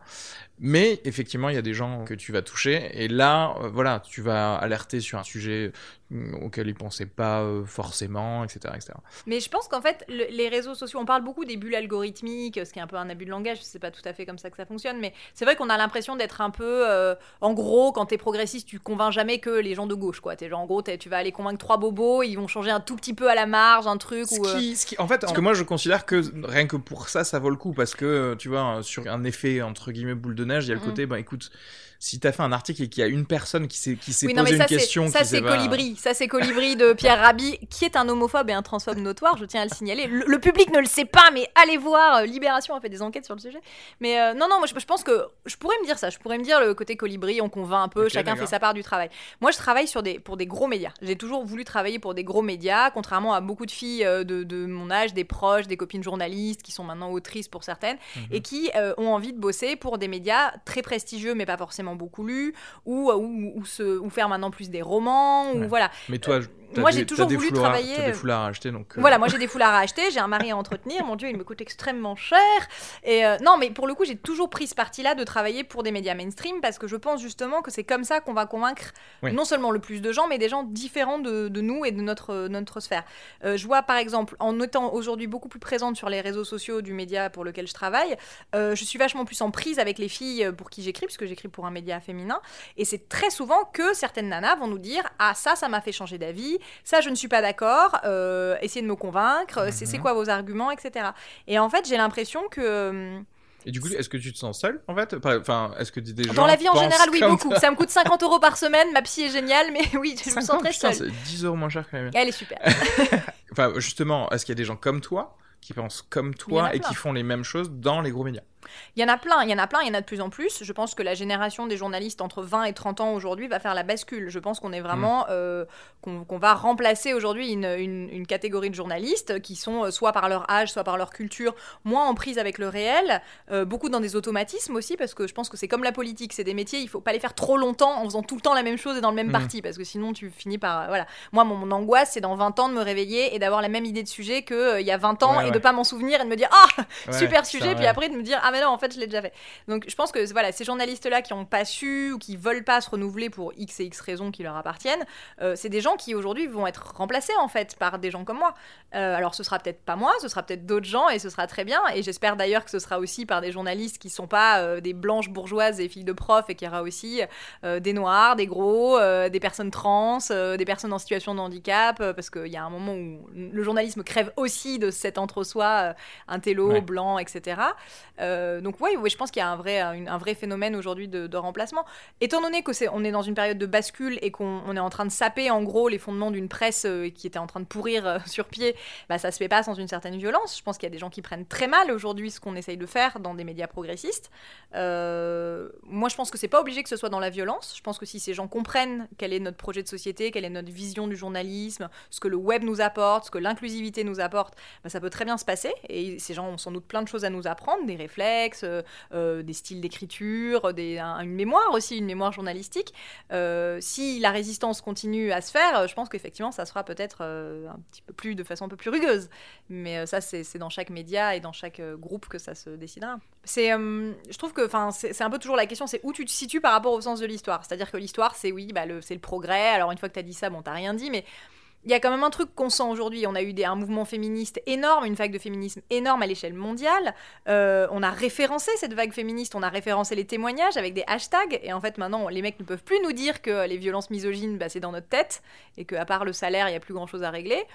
Mais effectivement, il y a des gens que tu vas toucher. Et là, euh, voilà, tu vas alerter sur un sujet mm, auquel ils pensaient pas euh, forcément, etc., etc. Mais je pense qu'en fait, le- les réseaux sociaux, on parle beaucoup des bulles algorithmiques, ce qui est un peu un abus de langage, c'est pas tout à fait comme ça que ça fonctionne, mais c'est vrai qu'on a l'impression d'être un peu. euh, en gros, quand t'es progressiste, tu convaincs jamais que les gens de gauche, quoi. T'es genre, en gros, tu vas aller convaincre trois bobos, ils vont changer un tout petit peu à la marge, un truc Ce ou. euh, ce qui- en fait, parce que moi je considère que rien que pour ça, ça vaut le coup parce que tu vois, sur un effet entre guillemets boule de neige, il y a le Mhm. côté, bah écoute, si t'as fait un article et qu'il y a une personne qui s'est qui s'est Oui, posé ça, une question, ça, c'est Colibri. Ça, c'est Colibri de Pierre Rabhi, qui est un homophobe et un transphobe notoire, je tiens à le signaler. Le, le public ne le sait pas, mais allez voir. euh, Libération a fait des enquêtes sur le sujet. Mais euh, non, non, moi, je, je pense que je pourrais me dire ça. Je pourrais me dire le côté Colibri, on convainc un peu, chacun fait sa part du travail. Moi, je travaille sur des, pour des gros médias. J'ai toujours voulu travailler pour des gros médias, contrairement à beaucoup de filles euh, de, de mon âge, des proches, des copines journalistes, qui sont maintenant autrices pour certaines, Mhm. et qui euh, ont envie de bosser pour des médias très prestigieux, mais pas forcément beaucoup lus, ou, ou, ou, se, ou faire maintenant plus des romans, ou voilà. Mais toi, t'as moi, j'ai toujours voulu foulards- travailler, T'as des euh, foulards à acheter, donc. euh, Voilà, moi j'ai des foulards à acheter, j'ai un mari à entretenir, mon Dieu, il me coûte extrêmement cher. Et euh, non, mais pour le coup, j'ai toujours pris ce parti-là de travailler pour des médias mainstream parce que je pense justement que c'est comme ça qu'on va convaincre Oui. non seulement le plus de gens, mais des gens différents de, de nous et de notre, notre sphère. Euh, je vois par exemple, en étant aujourd'hui beaucoup plus présente sur les réseaux sociaux du média pour lequel je travaille, euh, je suis vachement plus en prise avec les filles pour qui j'écris, puisque j'écris pour un média féminin. Et c'est très souvent que certaines nanas vont nous dire Ah, ça, ça m'a fait changer d'avis, ça, je ne suis pas d'accord, euh, essayez de me convaincre, c'est c'est Mhm. quoi vos arguments, etc. Et en fait, j'ai l'impression que. euh, Et du coup, est-ce que tu te sens seul en fait? Enfin, est-ce que des gens Dans la vie en général, oui, beaucoup. Ça me coûte 50 euros par semaine, ma psy est géniale, mais <laughs> oui, je me 50, sens très putain, seule. c'est 10 euros moins cher que la mienne. Elle est super. <laughs> Enfin, justement, est-ce qu'il y a des gens comme toi qui pensent comme toi et plein. qui font les mêmes choses dans les gros médias? Il y en a plein, il y en a plein, il y en a de plus en plus. Je pense que la génération des journalistes entre 20 et 30 ans aujourd'hui va faire la bascule. Je pense qu'on est vraiment, euh, qu'on va remplacer aujourd'hui une, une- une catégorie de journalistes qui sont euh, soit par leur âge, soit par leur culture, moins en prise avec le réel, euh, beaucoup dans des automatismes aussi, parce que je pense que c'est comme la politique, c'est des métiers, il faut pas les faire trop longtemps en faisant tout le temps la même chose et dans le même Mhm. parti, parce que sinon tu finis par, euh, voilà. Moi, mon, mon angoisse, c'est dans 20 ans de me réveiller et d'avoir la même idée de sujet qu'il il y a 20 ans Ouais, et de ouais. pas m'en souvenir et de me dire, ah, Ouais, super sujet, puis après de me dire, ah mais non, en fait, je l'ai déjà fait. Donc je pense que voilà, ces journalistes-là qui n'ont pas su ou qui veulent pas se renouveler pour X et X raisons qui leur appartiennent, euh, c'est des gens qui aujourd'hui vont être remplacés en fait par des gens comme moi. Euh, alors ce sera peut-être pas moi, ce sera peut-être d'autres gens et ce sera très bien. Et j'espère d'ailleurs que ce sera aussi par des journalistes qui sont pas euh, des blanches bourgeoises et filles de prof et qu'il y aura aussi des noirs, des gros, des personnes trans, des personnes en situation de handicap, parce qu'il y a un moment où le journalisme crève aussi de cet entre-soi, un télo, blanc, etc. donc oui, ouais, je pense qu'il y a un vrai, un, vrai phénomène aujourd'hui de, remplacement. Étant donné que c'est, on est dans une période de bascule et qu'on est en train de saper en gros les fondements d'une presse euh, qui était en train de pourrir euh, sur pied, bah, ça se fait pas sans une certaine violence. Je pense qu'il y a des gens qui prennent très mal aujourd'hui ce qu'on essaye de faire dans des médias progressistes. Euh, moi, je pense que c'est pas obligé que ce soit dans la violence. Je pense que si ces gens comprennent quel est notre projet de société, quelle est notre vision du journalisme, ce que le web nous apporte, ce que l'inclusivité nous apporte, bah, ça peut très bien se passer. Et ces gens ont sans doute plein de choses à nous apprendre, des réflexes, des styles d'écriture, une mémoire aussi, une mémoire journalistique. si la résistance continue à se faire, euh, je pense qu'effectivement, ça sera peut-être euh, un petit peu plus, de façon un peu plus rugueuse. Mais euh, ça, c'est dans chaque média et dans chaque groupe que ça se décidera. C'est, je trouve que, c'est un peu toujours la question, c'est où tu te situes par rapport au sens de l'histoire. C'est-à-dire que l'histoire, c'est oui, bah, c'est le progrès. Alors une fois que tu as dit ça, bon, t'as rien dit, mais il y a quand même un truc qu'on sent aujourd'hui. On a eu un mouvement féministe énorme, une vague de féminisme énorme à l'échelle mondiale. Euh, on a référencé cette vague féministe, on a référencé les témoignages avec des hashtags. Et en fait, maintenant, les mecs ne peuvent plus nous dire que les violences misogynes, bah, c'est dans notre tête et qu'à part le salaire, il n'y a plus grand chose à régler.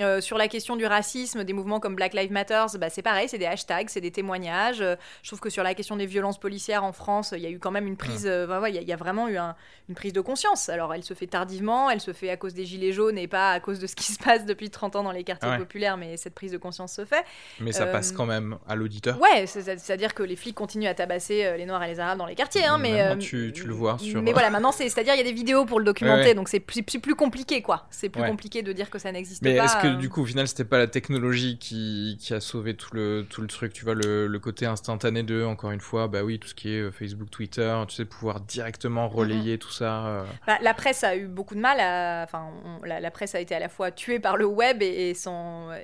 Euh, sur la question du racisme, des mouvements comme Black Lives Matter, bah, c'est pareil, c'est des hashtags, c'est des témoignages. Euh, je trouve que sur la question des violences policières en France, il y a eu quand même une prise, il y, a vraiment eu une prise de conscience. Alors, elle se fait tardivement, elle se fait à cause des gilets jaunes et pas à cause de ce qui <laughs> se passe depuis 30 ans dans les quartiers populaires, mais cette prise de conscience se fait. Mais ça passe euh, quand même à l'auditeur. Ouais, c'est-à-dire que les flics continuent à tabasser euh, les Noirs et les Arabes dans les quartiers. Hein, mais euh, tu, tu, le vois sur. Mais voilà, maintenant, c'est-à-dire il y a des vidéos pour le documenter, donc c'est plus, plus, compliqué, quoi. C'est plus compliqué de dire que ça n'existe pas. Mais est-ce que du coup, au final, c'était pas la technologie qui, qui, a sauvé tout le, tout le truc Tu vois, le, le, côté instantané de, encore une fois, bah oui, tout ce qui est Facebook, Twitter, tu sais, pouvoir directement relayer mhm. tout ça. Bah, la presse a eu beaucoup de mal à. Enfin, la, la presse a été à la fois tuée par le web et,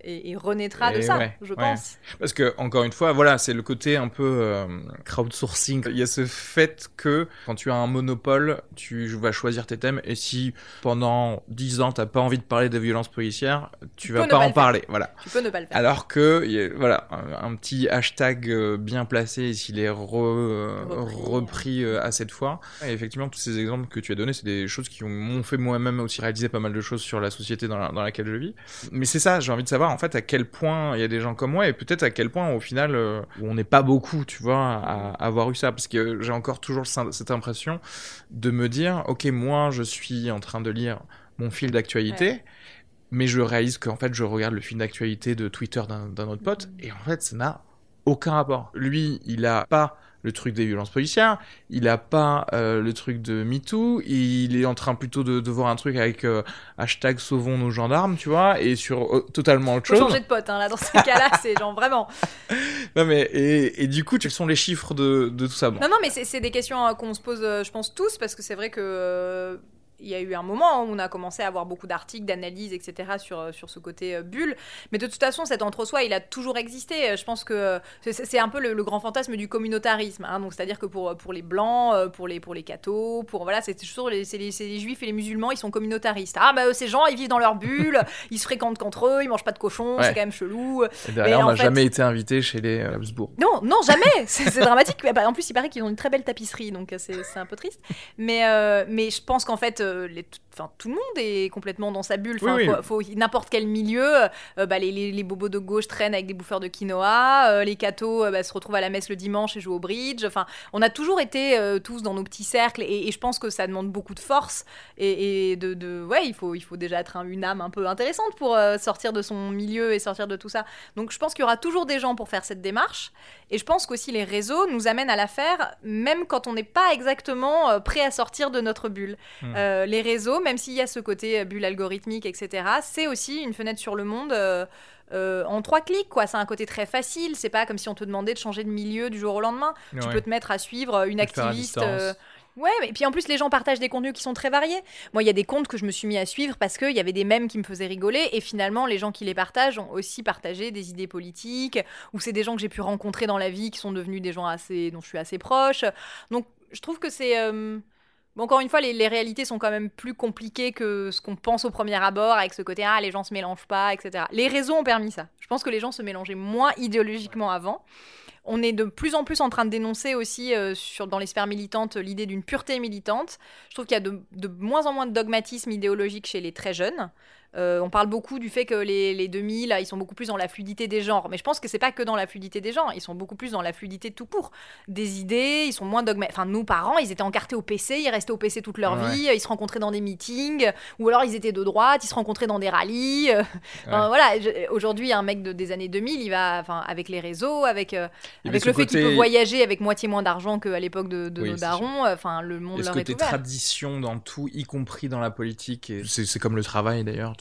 et, renaîtra de ça, je pense. Parce que, encore une fois, voilà, c'est le côté un peu euh, crowdsourcing. Il y a ce fait que quand tu as un monopole, tu vas choisir tes thèmes et si pendant 10 ans, t'as pas envie de parler des violences policières, tu, vas pas en parler. Voilà. Tu peux ne pas le faire. Alors que, voilà, un, petit hashtag euh, bien placé, s'il est repris, euh, à cette fois. Et effectivement, tous ces exemples que tu as donnés, c'est des choses qui m'ont fait moi-même aussi réaliser pas mal de choses sur la société dans, dans laquelle je vis. Mais c'est ça, j'ai envie de savoir en fait à quel point il y a des gens comme moi et peut-être à quel point au final euh, on n'est pas beaucoup, tu vois, à, avoir eu ça. Parce que j'ai encore toujours cette impression de me dire, ok, moi je suis en train de lire mon fil d'actualité. Mais je réalise qu'en fait, je regarde le fil d'actualité de Twitter d'un autre pote, et en fait, ça n'a aucun rapport. Lui, il a pas le truc des violences policières, il a pas euh, le truc de MeToo, il est en train plutôt de, voir un truc avec euh, hashtag sauvons nos gendarmes, tu vois, et sur euh, totalement autre chose. changer de pote, hein, là, dans ces cas-là, <laughs> c'est genre vraiment. Non, mais, et, du coup, quels sont les chiffres de, tout ça Non, non, mais c'est des questions qu'on se pose, je pense, tous, parce que c'est vrai que il y a eu un moment où on a commencé à avoir beaucoup d'articles, d'analyses, etc. sur, euh, sur ce côté euh, bulle. Mais de toute façon, cet entre-soi, il a toujours existé. Je pense que c'est un peu le, grand fantasme du communautarisme. Hein. Donc, c'est-à-dire que pour, pour les blancs, euh, pour les, pour les cathos, pour voilà, c'est toujours les, les, les, juifs et les musulmans, ils sont communautaristes. Ah bah ces gens, ils vivent dans leur bulle, <laughs> ils se fréquentent qu'entre eux, ils mangent pas de cochon, c'est quand même chelou. Et derrière, on n'a jamais été invité chez les Habsbourg. Non, non, jamais. <laughs> c'est dramatique. Bah, en plus, il paraît qu'ils ont une très belle tapisserie, donc c'est un peu triste. Mais, mais je pense qu'en fait, les, enfin, tout le monde est complètement dans sa bulle. faut, n'importe quel milieu, euh, bah, les, les, bobos de gauche traînent avec des bouffeurs de quinoa, euh, les cathos euh, bah, se retrouvent à la messe le dimanche et jouent au bridge. Enfin, on a toujours été tous dans nos petits cercles et, je pense que ça demande beaucoup de force et, de, de, ouais, il faut, il faut déjà être une âme un peu intéressante pour sortir de son milieu et sortir de tout ça. Donc, je pense qu'il y aura toujours des gens pour faire cette démarche et je pense qu'aussi les réseaux nous amènent à la faire même quand on n'est pas exactement prêt à sortir de notre bulle. Mmh. Les réseaux, même s'il y a ce côté euh, bulle algorithmique, etc., c'est aussi une fenêtre sur le monde. Euh, euh, en trois clics, quoi. C'est un côté très facile. C'est pas comme si on te demandait de changer de milieu du jour au lendemain. Tu peux te mettre à suivre une activiste Ouais, mais puis en plus, les gens partagent des contenus qui sont très variés. Moi, il y a des comptes que je me suis mis à suivre parce qu'il y avait des mèmes qui me faisaient rigoler. Et finalement, les gens qui les partagent ont aussi partagé des idées politiques. Ou c'est des gens que j'ai pu rencontrer dans la vie qui sont devenus des gens assez, dont je suis assez proche. Donc, je trouve que c'est. euh, bon, encore une fois, les, les réalités sont quand même plus compliquées que ce qu'on pense au premier abord, avec ce côté ah les gens se mélangent pas, etc. Les réseaux ont permis ça. Je pense que les gens se mélangeaient moins idéologiquement avant. On est de plus en plus en train de dénoncer aussi euh, sur, dans les sphères militantes l'idée d'une pureté militante. Je trouve qu'il y a de, de moins en moins de dogmatisme idéologique chez les très jeunes. Euh, on parle beaucoup du fait que les, les 2000, là, ils sont beaucoup plus dans la fluidité des genres. Mais je pense que c'est pas que dans la fluidité des genres, ils sont beaucoup plus dans la fluidité tout court. Des idées, ils sont moins dogmatiques. Enfin, nos parents, ils étaient encartés au PC, ils restaient au PC toute leur Ouais. vie, ils se rencontraient dans des meetings, ou alors ils étaient de droite, ils se rencontraient dans des rallyes. euh, enfin, Ouais. voilà, aujourd'hui, un mec de, des années 2000, il va, enfin, avec les réseaux, avec, euh, avec le fait qu'il peut voyager avec moitié moins d'argent qu'à l'époque de, de Oui, nos darons, enfin, le monde Et ce leur est côté ouvert. tradition dans tout, y compris dans la politique, et c'est comme le travail d'ailleurs.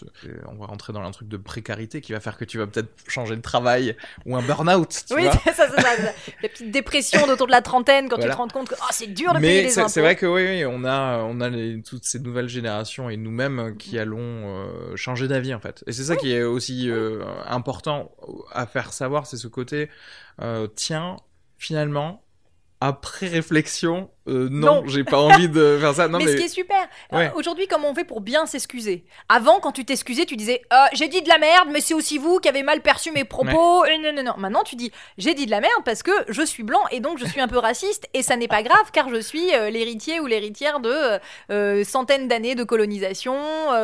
On va rentrer dans un truc de précarité qui va faire que tu vas peut-être changer de travail ou un burn-out. Oui, c'est <laughs> ça, ça, ça. La petite dépression d'autour de la trentaine quand tu te rends compte que oh, c'est dur de payer Mais les c'est impôts. c'est vrai que oui, oui, on a, on a les- toutes ces nouvelles générations et nous-mêmes qui allons euh, changer d'avis en fait. Et c'est ça qui est aussi euh, important à faire savoir, c'est ce côté, euh, tiens, finalement, après réflexion, euh, non, Non. j'ai pas envie de faire ça. <laughs> Non, mais, mais, ce qui est super, euh, aujourd'hui, comment on fait pour bien s'excuser? Avant, quand tu t'excusais, tu disais Euh, J'ai dit de la merde, mais c'est aussi vous qui avez mal perçu mes propos. Non, non, non. Maintenant, tu dis J'ai dit de la merde parce que je suis blanc et donc je suis un peu raciste et ça n'est pas grave car je suis l'héritier ou l'héritière de centaines d'années de colonisation,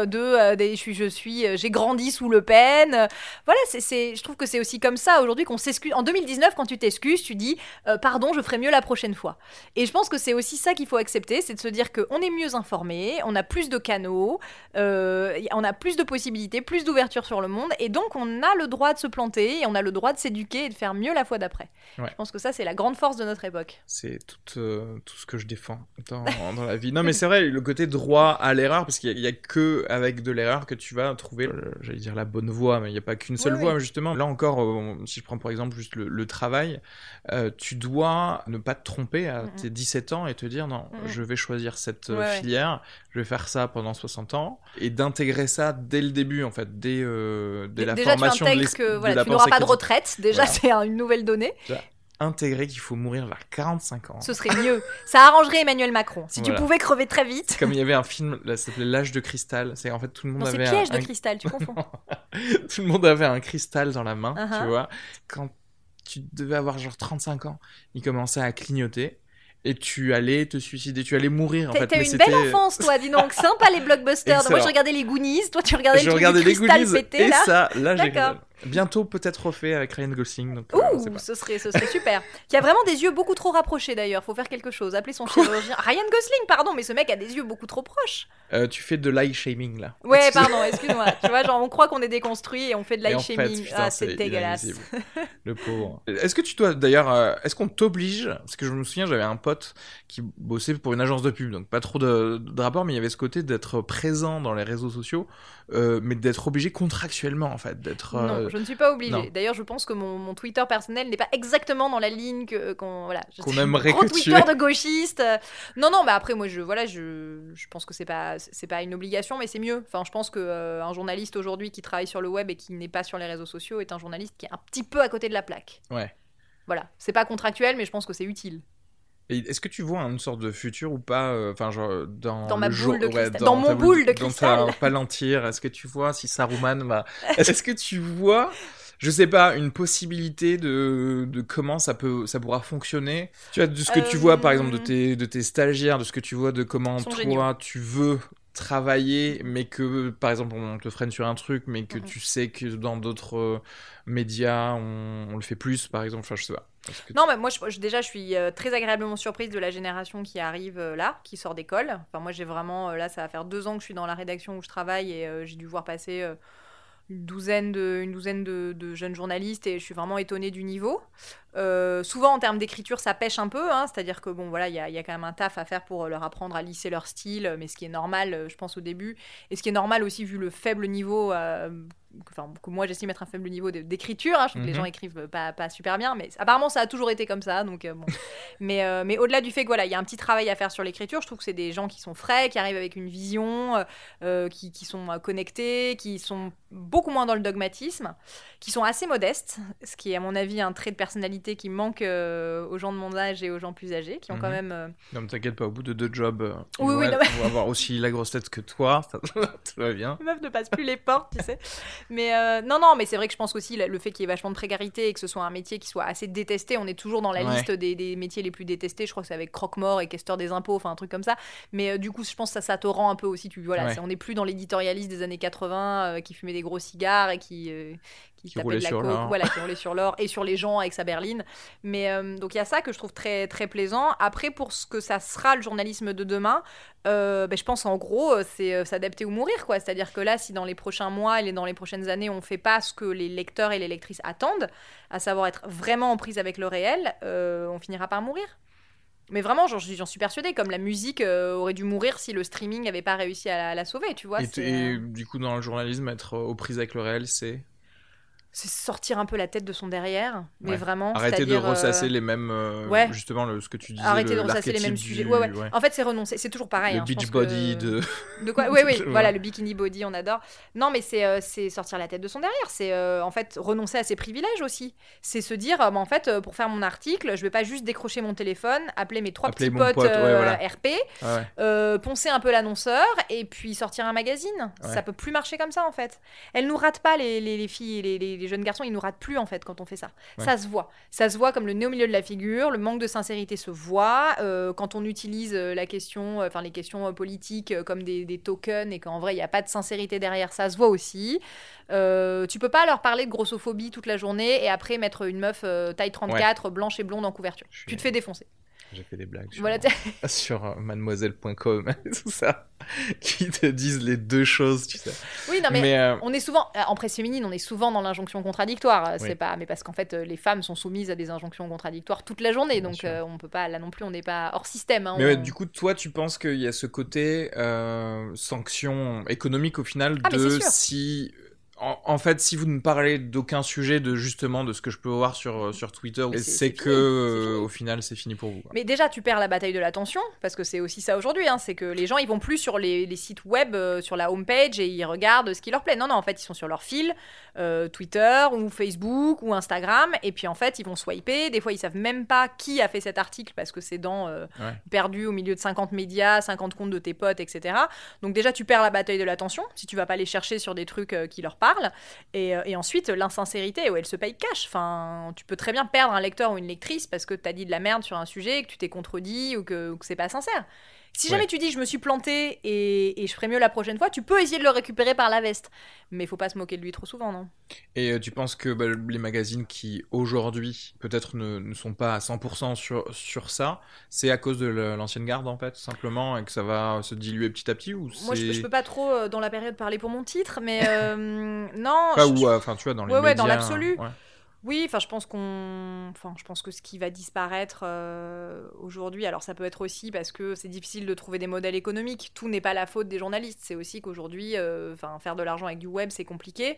de, des- je suis, j'ai grandi sous Le Pen. Voilà, c'est, c'est, je trouve que c'est aussi comme ça aujourd'hui qu'on s'excuse. En 2019, quand tu t'excuses, tu dis Pardon, je ferai mieux la prochaine fois. Et je pense que c'est aussi ça qu'il faut accepter, c'est de se dire qu'on est mieux informé, on a plus de canaux, euh, on a plus de possibilités, plus d'ouverture sur le monde, et donc on a le droit de se planter, et on a le droit de s'éduquer et de faire mieux la fois d'après. Ouais. Je pense que ça, c'est la grande force de notre époque. c'est tout, euh, tout ce que je défends dans, <laughs> dans la vie. Non, mais c'est vrai, le côté droit à l'erreur, parce qu'il y, a- a que avec de l'erreur que tu vas trouver, euh, j'allais dire la bonne voie, mais il n'y a pas qu'une seule Oui, voie, oui. justement. Là encore, euh, si je prends par exemple juste le, le travail, euh, tu dois ne pas te tromper à Mhm. tes 17 ans et te dire non, Mhm. je vais choisir cette euh, Ouais, filière, je vais faire ça pendant 60 ans, et d'intégrer ça dès le début, en fait, dès, euh, dès la Déjà, tu formation intègres l'es- que voilà, tu n'auras pas de retraite, déjà, Voilà. c'est un- une nouvelle donnée. Intégrer qu'il faut mourir vers 45 ans. Ce serait mieux. Ça arrangerait Emmanuel Macron. Si Voilà. tu pouvais crever très vite. Comme il y avait un film, là, ça s'appelait L'âge de cristal. C'est en fait tout le monde Non, c'est avait piège un, de cristal, tu confonds. <laughs> tout le monde avait un cristal dans la main, Uh-huh. tu vois. Quand tu devais avoir genre 35 ans, il commençait à clignoter et tu allais te suicider, tu allais mourir en T'as fait. t'as une belle enfance, toi, dis donc. <laughs> Sympa les blockbusters. Moi, je regardais les Goonies. Toi, tu regardais Je le regardais les Goonies pété, et là. ça, là j'ai D'accord. Bientôt peut-être refait avec Ryan Gosling. Donc, euh, Ouh, ce serait, ce serait super. Qui a vraiment des yeux beaucoup trop rapprochés d'ailleurs. Faut faire quelque chose. Appeler son chirurgien. Ryan Gosling, pardon, mais ce mec a des yeux beaucoup trop proches. Euh, tu fais de l'eye shaming là. Ouais, pardon, excuse-moi. tu vois, genre on croit qu'on est déconstruit et on fait de fait, shaming. putain, ah, c'est- dégueulasse. <laughs> Le pauvre. Est-ce que tu dois d'ailleurs, euh, est-ce qu'on t'oblige Parce que je me souviens, j'avais un pote qui bossait pour une agence de pub, donc pas trop de, de rapport, mais il y avait ce côté d'être présent dans les réseaux sociaux, euh, mais d'être obligé contractuellement en fait, d'être. Je ne suis pas obligée. D'ailleurs, je pense que mon, mon Twitter personnel n'est pas exactement dans la ligne que- qu'on voilà. je Qu'on aimerait gros que tu Twitter aies. de gauchiste. Non, non, mais après moi, je voilà, je, je pense que c'est pas c'est pas une obligation, mais c'est mieux. Enfin, je pense que euh, un journaliste aujourd'hui qui travaille sur le web et qui n'est pas sur les réseaux sociaux est un journaliste qui est un petit peu à côté de la plaque. Ouais. Voilà, c'est pas contractuel, mais je pense que c'est utile. Est-ce que tu vois une sorte de futur ou pas euh, Enfin, genre dans Dans ma le boule de cristal. Dans mon boule de dans cristal. ta palantir. Est-ce que tu vois si Saruman va <laughs> Est-ce que tu vois je sais pas, une possibilité de, de comment ça peut, ça pourra fonctionner? Tu vois, de ce que tu vois, par exemple, de Euh, tes, de tes stagiaires, de ce que tu vois, de comment toi, géniaux. tu veux travailler, mais que, par exemple, on te freine sur un truc, mais que Mhm. tu sais que dans d'autres euh, médias, on, on le fait plus, par exemple. Enfin, je sais pas. Non, mais moi, déjà, je suis euh, très agréablement surprise de la génération qui arrive euh, là, qui sort d'école. Enfin, moi, j'ai vraiment, euh, là, ça va faire deux ans que je suis dans la rédaction où je travaille et j'ai dû voir passer une douzaine de jeunes journalistes et je suis vraiment étonnée du niveau. Euh, souvent en termes d'écriture, ça pêche un peu, hein, c'est-à-dire que bon, voilà, il y a, y a, quand même un taf à faire pour leur apprendre à lisser leur style, mais ce qui est normal, je pense au début, et ce qui est normal aussi vu le faible niveau enfin, que moi j'estime être un faible niveau d'écriture. Hein. Je trouve que les gens mhm. écrivent pas, pas, super bien, mais apparemment ça a toujours été comme ça. Donc, euh, bon. <laughs> mais euh, mais au-delà du fait que voilà, il y a un petit travail à faire sur l'écriture, je trouve que c'est des gens qui sont frais, qui arrivent avec une vision, euh, qui, qui, sont connectés, qui sont beaucoup moins dans le dogmatisme, qui sont assez modestes, ce qui est à mon avis un trait de personnalité qui manque aux gens de mon âge et aux gens plus âgés, qui ont quand mhm. même. Non, mais t'inquiète pas, au bout de deux jobs, oui, oui, on va avoir aussi la grosse tête que toi, <laughs> ça, va bien. Meuf ne passe plus les portes, tu sais. Mais euh, non, non, mais c'est vrai que je pense aussi le fait qu'il y ait vachement de précarité et que ce soit un métier qui soit assez détesté. On est toujours dans la liste des, métiers les plus détestés. Je crois que c'est avec croque-mort et questeur des impôts, enfin un truc comme ça. Mais euh, du coup, je pense que ça, ça te rend un peu aussi. Tu, voilà, on n'est plus dans l'éditorialiste des années 80 euh, qui fumait des gros cigares et qui, qui, tapait de la coke, voilà, qui roulait sur l'or et sur les gens avec sa berline. Mais donc il y a ça que je trouve très très plaisant. Après pour ce que ça sera le journalisme de demain, ben, je pense en gros c'est s'adapter ou mourir quoi. C'est-à-dire que là si dans les prochains mois et dans les prochaines années on fait pas ce que les lecteurs et les lectrices attendent, à savoir être vraiment en prise avec le réel, euh, on finira par mourir. Mais vraiment, j'en suis persuadée, comme la musique euh, aurait dû mourir si le streaming n'avait pas réussi à la, sauver, tu vois. Et, et, euh, du coup, dans le journalisme, être aux prises avec le réel, c'est c'est sortir un peu la tête de son derrière, mais vraiment. Arrêter de ressasser euh, les mêmes. Euh, justement, le, ce que tu disais. Arrêter de ressasser les mêmes sujets. Ouais, ouais. En fait, c'est renoncer. C'est toujours pareil. Le hein, beach body de. <laughs> De quoi? Oui, oui, <laughs> voilà, le bikini body, on adore. Non, mais c'est euh, c'est sortir la tête de son derrière. C'est en fait renoncer à ses privilèges aussi. C'est se dire, bah, en fait, pour faire mon article, je vais pas juste décrocher mon téléphone, appeler mes trois petits potes RP, poncer un peu l'annonceur et puis sortir un magazine. Ça peut plus marcher comme ça, en fait. Elles nous ratent pas, les, les, les filles et les les jeunes garçons, ils nous ratent plus en fait quand on fait ça. Ça se voit. Ça se voit comme le nez au milieu de la figure, le manque de sincérité se voit. Euh, quand on utilise euh, la question, euh, enfin les questions politiques comme des, tokens et qu'en vrai il n'y a pas de sincérité derrière, ça se voit aussi. tu peux pas leur parler de grossophobie toute la journée et après mettre une meuf taille 34, blanche et blonde en couverture. Tu te fais défoncer. J'ai fait des blagues sur, euh, <laughs> sur euh, mademoiselle.com et tout ça, <laughs> qui te disent les deux choses, tu sais. Oui, non, mais, euh, on est souvent, en presse féminine, on est souvent dans l'injonction contradictoire. C'est pas, mais parce qu'en fait, les femmes sont soumises à des injonctions contradictoires toute la journée, donc on peut pas, là non plus, on n'est pas hors système. Hein, mais du coup, toi, tu penses qu'il y a ce côté sanction économique au final ah, de si en, fait, si vous ne parlez d'aucun sujet de justement de ce que je peux voir sur, euh, sur Twitter, c'est que euh, au final c'est fini pour vous. Mais déjà, tu perds la bataille de l'attention parce que c'est aussi ça aujourd'hui. Hein, c'est que les gens ils vont plus sur les, les sites web, euh, sur la homepage et ils regardent ce qui leur plaît. Non, non, en fait ils sont sur leur fil, Twitter ou Facebook ou Instagram et puis en fait ils vont swiper. Des fois ils savent même pas qui a fait cet article parce que c'est dans perdu au milieu de 50 médias, 50 comptes de tes potes, etc. Donc déjà tu perds la bataille de l'attention si tu vas pas les chercher sur des trucs qui leur parlent euh, et, ensuite, l'insincérité, où elle se paye cash. Enfin, tu peux très bien perdre un lecteur ou une lectrice parce que tu as dit de la merde sur un sujet, que tu t'es contredit ou que, ou que c'est pas sincère. Si jamais tu dis je me suis planté et, je ferai mieux la prochaine fois, tu peux essayer de le récupérer par la veste. Mais il faut pas se moquer de lui trop souvent, non? Et euh, tu penses que bah, les magazines qui aujourd'hui peut-être ne, sont pas à 100% sur, sur ça, c'est à cause de l'ancienne garde en fait, simplement, et que ça va se diluer petit à petit ou Moi je, je, peux pas trop euh, dans la période parler pour mon titre, mais euh, <laughs> non. ou enfin tu vois dans les ouais, médias, dans l'absolu. Oui, enfin, je pense qu'on, enfin, je pense que ce qui va disparaître euh, aujourd'hui, alors ça peut être aussi parce que c'est difficile de trouver des modèles économiques. Tout n'est pas la faute des journalistes. C'est aussi qu'aujourd'hui, euh, enfin, faire de l'argent avec du web, c'est compliqué.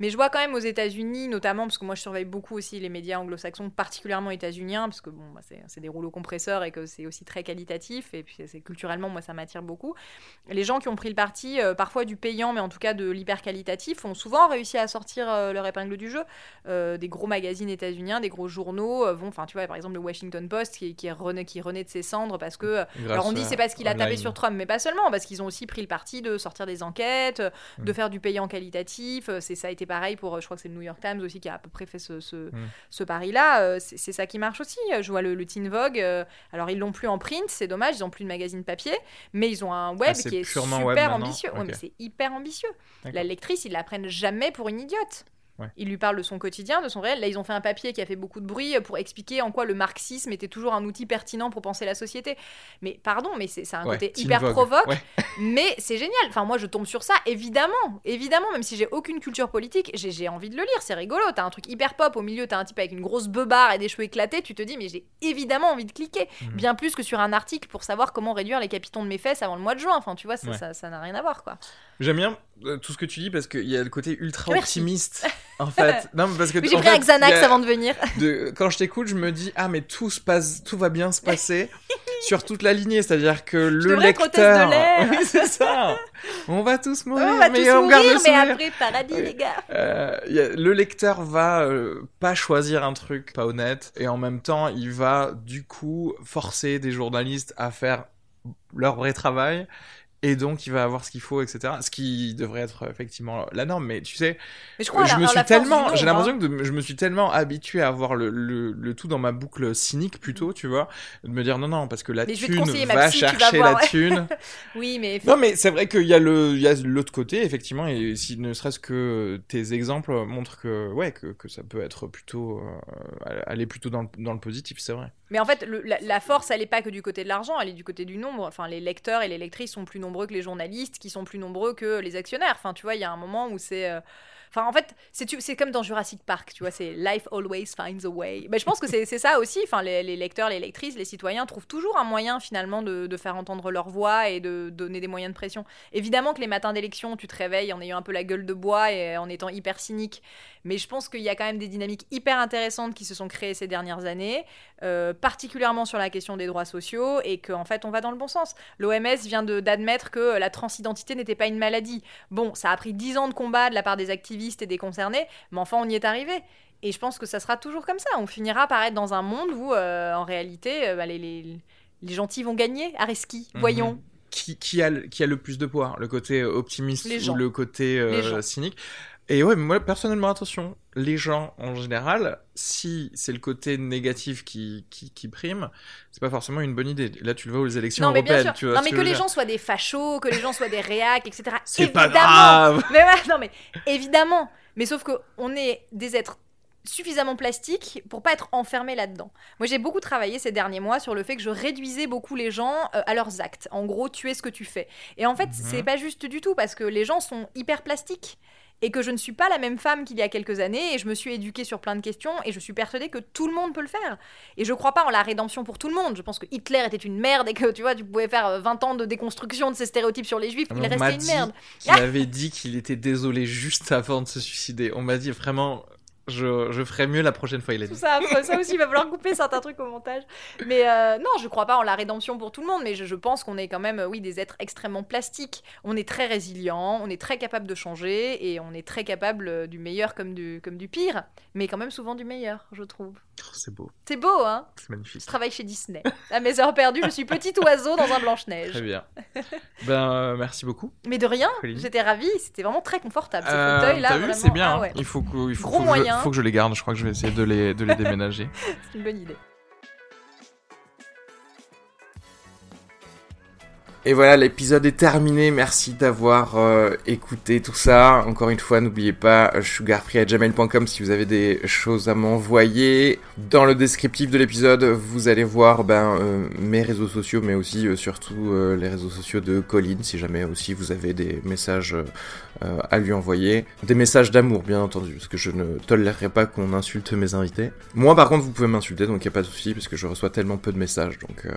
Mais je vois quand même aux États-Unis, notamment parce que moi je surveille beaucoup aussi les médias anglo-saxons, particulièrement états-uniens, parce que bon, bah, c'est des rouleaux compresseurs et que c'est aussi très qualitatif. Et puis c'est culturellement, moi, ça m'attire beaucoup. Les gens qui ont pris le parti, euh, parfois du payant, mais en tout cas de l'hyper qualitatif, ont souvent réussi à sortir leur épingle du jeu. des gros magazines états-uniens, des gros journaux euh, vont, enfin tu vois par exemple le Washington Post qui, qui, renaît, qui renaît de ses cendres parce que, euh, alors on dit c'est parce qu'il a tapé sur Trump, mais pas seulement, parce qu'ils ont aussi pris le parti de sortir des enquêtes, euh, de mm. faire du payant qualitatif, c'est ça a été pareil pour, je crois que c'est le New York Times aussi qui a à peu près fait ce, ce, mm. pari-là, c'est ça qui marche aussi, je vois le, Teen Vogue, alors ils l'ont plus en print, c'est dommage, ils ont plus de magazine papier, mais ils ont un web ah, qui est super ambitieux, mais c'est hyper ambitieux, la lectrice ils la prennent jamais pour une idiote. Ouais. Il lui parle de son quotidien, de son réel. Là, ils ont fait un papier qui a fait beaucoup de bruit pour expliquer en quoi le marxisme était toujours un outil pertinent pour penser la société. Mais pardon, mais c'est un Ouais, côté hyper Vogue. provoque. Ouais. <laughs> Mais c'est génial. Enfin, moi, je tombe sur ça, évidemment. Évidemment, même si j'ai aucune culture politique, j'ai envie de le lire. C'est rigolo. T'as un truc hyper pop au milieu, t'as un type avec une grosse beubare et des cheveux éclatés. Tu te dis, mais j'ai évidemment envie de cliquer. Mhm. Bien plus que sur un article pour savoir comment réduire les capitons de mes fesses avant le mois de juin. Enfin, tu vois, ça Ouais. ça- ça n'a rien à voir, quoi. J'aime bien euh, tout ce que tu dis parce qu'il y a le côté ultra Merci. optimiste. En fait, <laughs> non, mais parce que J'ai pris fait, Xanax a- avant de venir. <laughs> de- quand je t'écoute, je me dis ah mais tout se passe, tout va bien se <laughs> passer sur toute la lignée, c'est-à-dire que le lecteur, de oui c'est ça, on va tous mourir, on va mais tous on garde le mourir, mais après, paradis, Oui. les gars. Euh, a- le lecteur va euh, pas choisir un truc pas honnête et en même temps il va du coup forcer des journalistes à faire leur vrai travail et donc il va avoir ce qu'il faut etc ce qui devrait être effectivement la norme mais tu sais Mais je crois à je la- me suis tellement j'ai hein. l'impression que de- je me suis tellement habitué à avoir le, le, le tout dans ma boucle cynique plutôt tu vois de me dire non non parce que la Mais thune va psy, chercher la <laughs> thune Oui, mais non, mais c'est vrai qu'il y a le, il y a l'autre côté, effectivement, et si ne serait-ce que tes exemples montrent que, ouais, que, que ça peut être plutôt, euh, aller plutôt dans le, dans le positif, c'est vrai. Mais en fait, la, la force, elle n'est pas que du côté de l'argent, elle est du côté du nombre. Enfin, les lecteurs et les lectrices sont plus nombreux que les journalistes, qui sont plus nombreux que les actionnaires. Enfin, tu vois, il y a un moment où c'est. Enfin, en fait, c'est comme dans Jurassic Park, tu vois, c'est Life always finds a way. Ben, je pense que c'est ça aussi. Enfin, les, lecteurs, les lectrices, les citoyens trouvent toujours un moyen finalement de, faire entendre leur voix et de donner des moyens de pression. Évidemment que les matins d'élection, tu te réveilles en ayant un peu la gueule de bois et en étant hyper cynique. Mais je pense qu'il y a quand même des dynamiques hyper intéressantes qui se sont créées ces dernières années, euh, particulièrement sur la question des droits sociaux, et qu'en fait on va dans le bon sens. L'OMS vient d'admettre que la transidentité n'était pas une maladie. Bon, ça a pris dix ans de combat de la part des activistes et des concernés, mais enfin on y est arrivé. Et je pense que ça sera toujours comme ça. On finira par être dans un monde où, euh, en réalité, euh, bah, les, les- les gentils vont gagner. Areski, Mhm. voyons. Qui, qui a, le- qui a le plus de poids Le côté optimiste ou le côté euh, cynique? Et ouais, mais moi, personnellement, attention, les gens, en général, si c'est le côté négatif qui, qui, qui prime, c'est pas forcément une bonne idée. Là, tu le vois aux élections Non, mais bien européennes, sûr. tu vois non, mais que les gens soient des fachos, que les gens soient des réacs, etc. <laughs> C'est pas Évidemment. grave <laughs> Mais ouais, non, mais évidemment. Mais sauf que on est des êtres suffisamment plastiques pour pas être enfermés là-dedans. Moi, j'ai beaucoup travaillé ces derniers mois sur le fait que je réduisais beaucoup les gens euh, à leurs actes. En gros, tu es ce que tu fais. Et en fait, Mhm. c'est pas juste du tout parce que les gens sont hyper plastiques. Et que je ne suis pas la même femme qu'il y a quelques années, et je me suis éduquée sur plein de questions, et je suis persuadée que tout le monde peut le faire. Et je crois pas en la rédemption pour tout le monde. Je pense que Hitler était une merde, et que tu vois, tu pouvais faire euh, 20 ans de déconstruction de ces stéréotypes sur les juifs, il m'a restait une merde. qu'il avait dit qu'il était désolé juste avant de se suicider. On m'a dit vraiment, je, je ferai mieux la prochaine fois, il a Tout dit. ça, ça aussi, il va falloir couper certains trucs au montage. Mais euh, non, je crois pas en la rédemption pour tout le monde, mais je, je pense qu'on est quand même, oui, des êtres extrêmement plastiques. On est très résilients, on est très capable de changer, et on est très capable euh, du meilleur comme du, comme du pire, mais quand même souvent du meilleur, je trouve. Oh, c'est beau, C'est beau, hein? C'est magnifique. Je travaille chez Disney. À mes heures perdues, je suis petit oiseau dans un Blanche-Neige. Très bien. ben, euh, merci beaucoup. Mais de rien, j'étais ravie, c'était vraiment très confortable. Ce Euh, fauteuil-là, T'as vu, vraiment, c'est bien. ah hein. ouais, Il faut il faut, Gros moyen. Je, faut que je les garde. Je crois que je vais essayer de les, de les déménager. <laughs> c'est une bonne idée. Et voilà, l'épisode est terminé. Merci d'avoir euh, écouté tout ça. Encore une fois, n'oubliez pas euh, sugarfree@gmail.com si vous avez des choses à m'envoyer. Dans le descriptif de l'épisode, vous allez voir ben, euh, mes réseaux sociaux, mais aussi euh, surtout euh, les réseaux sociaux de Colline, si jamais aussi vous avez des messages euh, à lui envoyer. Des messages d'amour, bien entendu, parce que je ne tolérerai pas qu'on insulte mes invités. Moi, par contre, vous pouvez m'insulter, donc il n'y a pas de souci, parce que je reçois tellement peu de messages, donc... euh,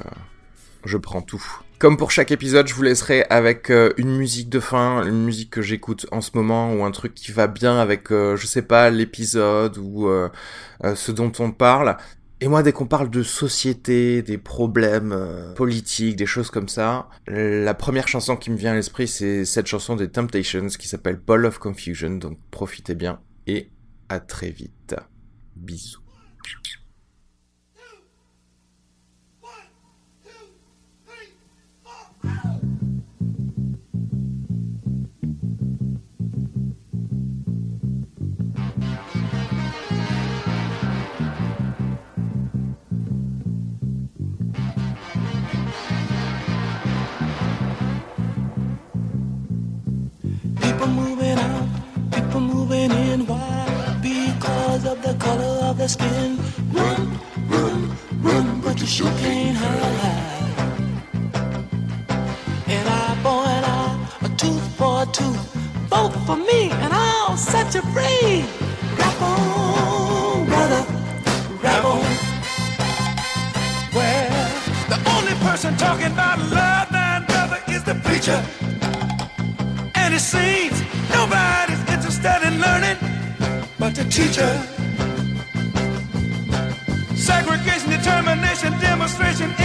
je prends tout. Comme pour chaque épisode, je vous laisserai avec euh, une musique de fin, une musique que j'écoute en ce moment, ou un truc qui va bien avec, je sais pas, l'épisode ou ce dont on parle. Et moi, dès qu'on parle de société, des problèmes euh, politiques, des choses comme ça, la première chanson qui me vient à l'esprit, c'est cette chanson des Temptations qui s'appelle Ball of Confusion. Donc profitez bien et à très vite. Bisous. Of skin. Run, run, run, but you sure can't hide. An eye for an a tooth for a tooth. Vote for me, and I'll set you free. Rap on, brother, rap on. Well, the only person talking about love, then, brother, is the preacher. And it seems nobody's interested in learning but the teacher. Segregation, determination, demonstration,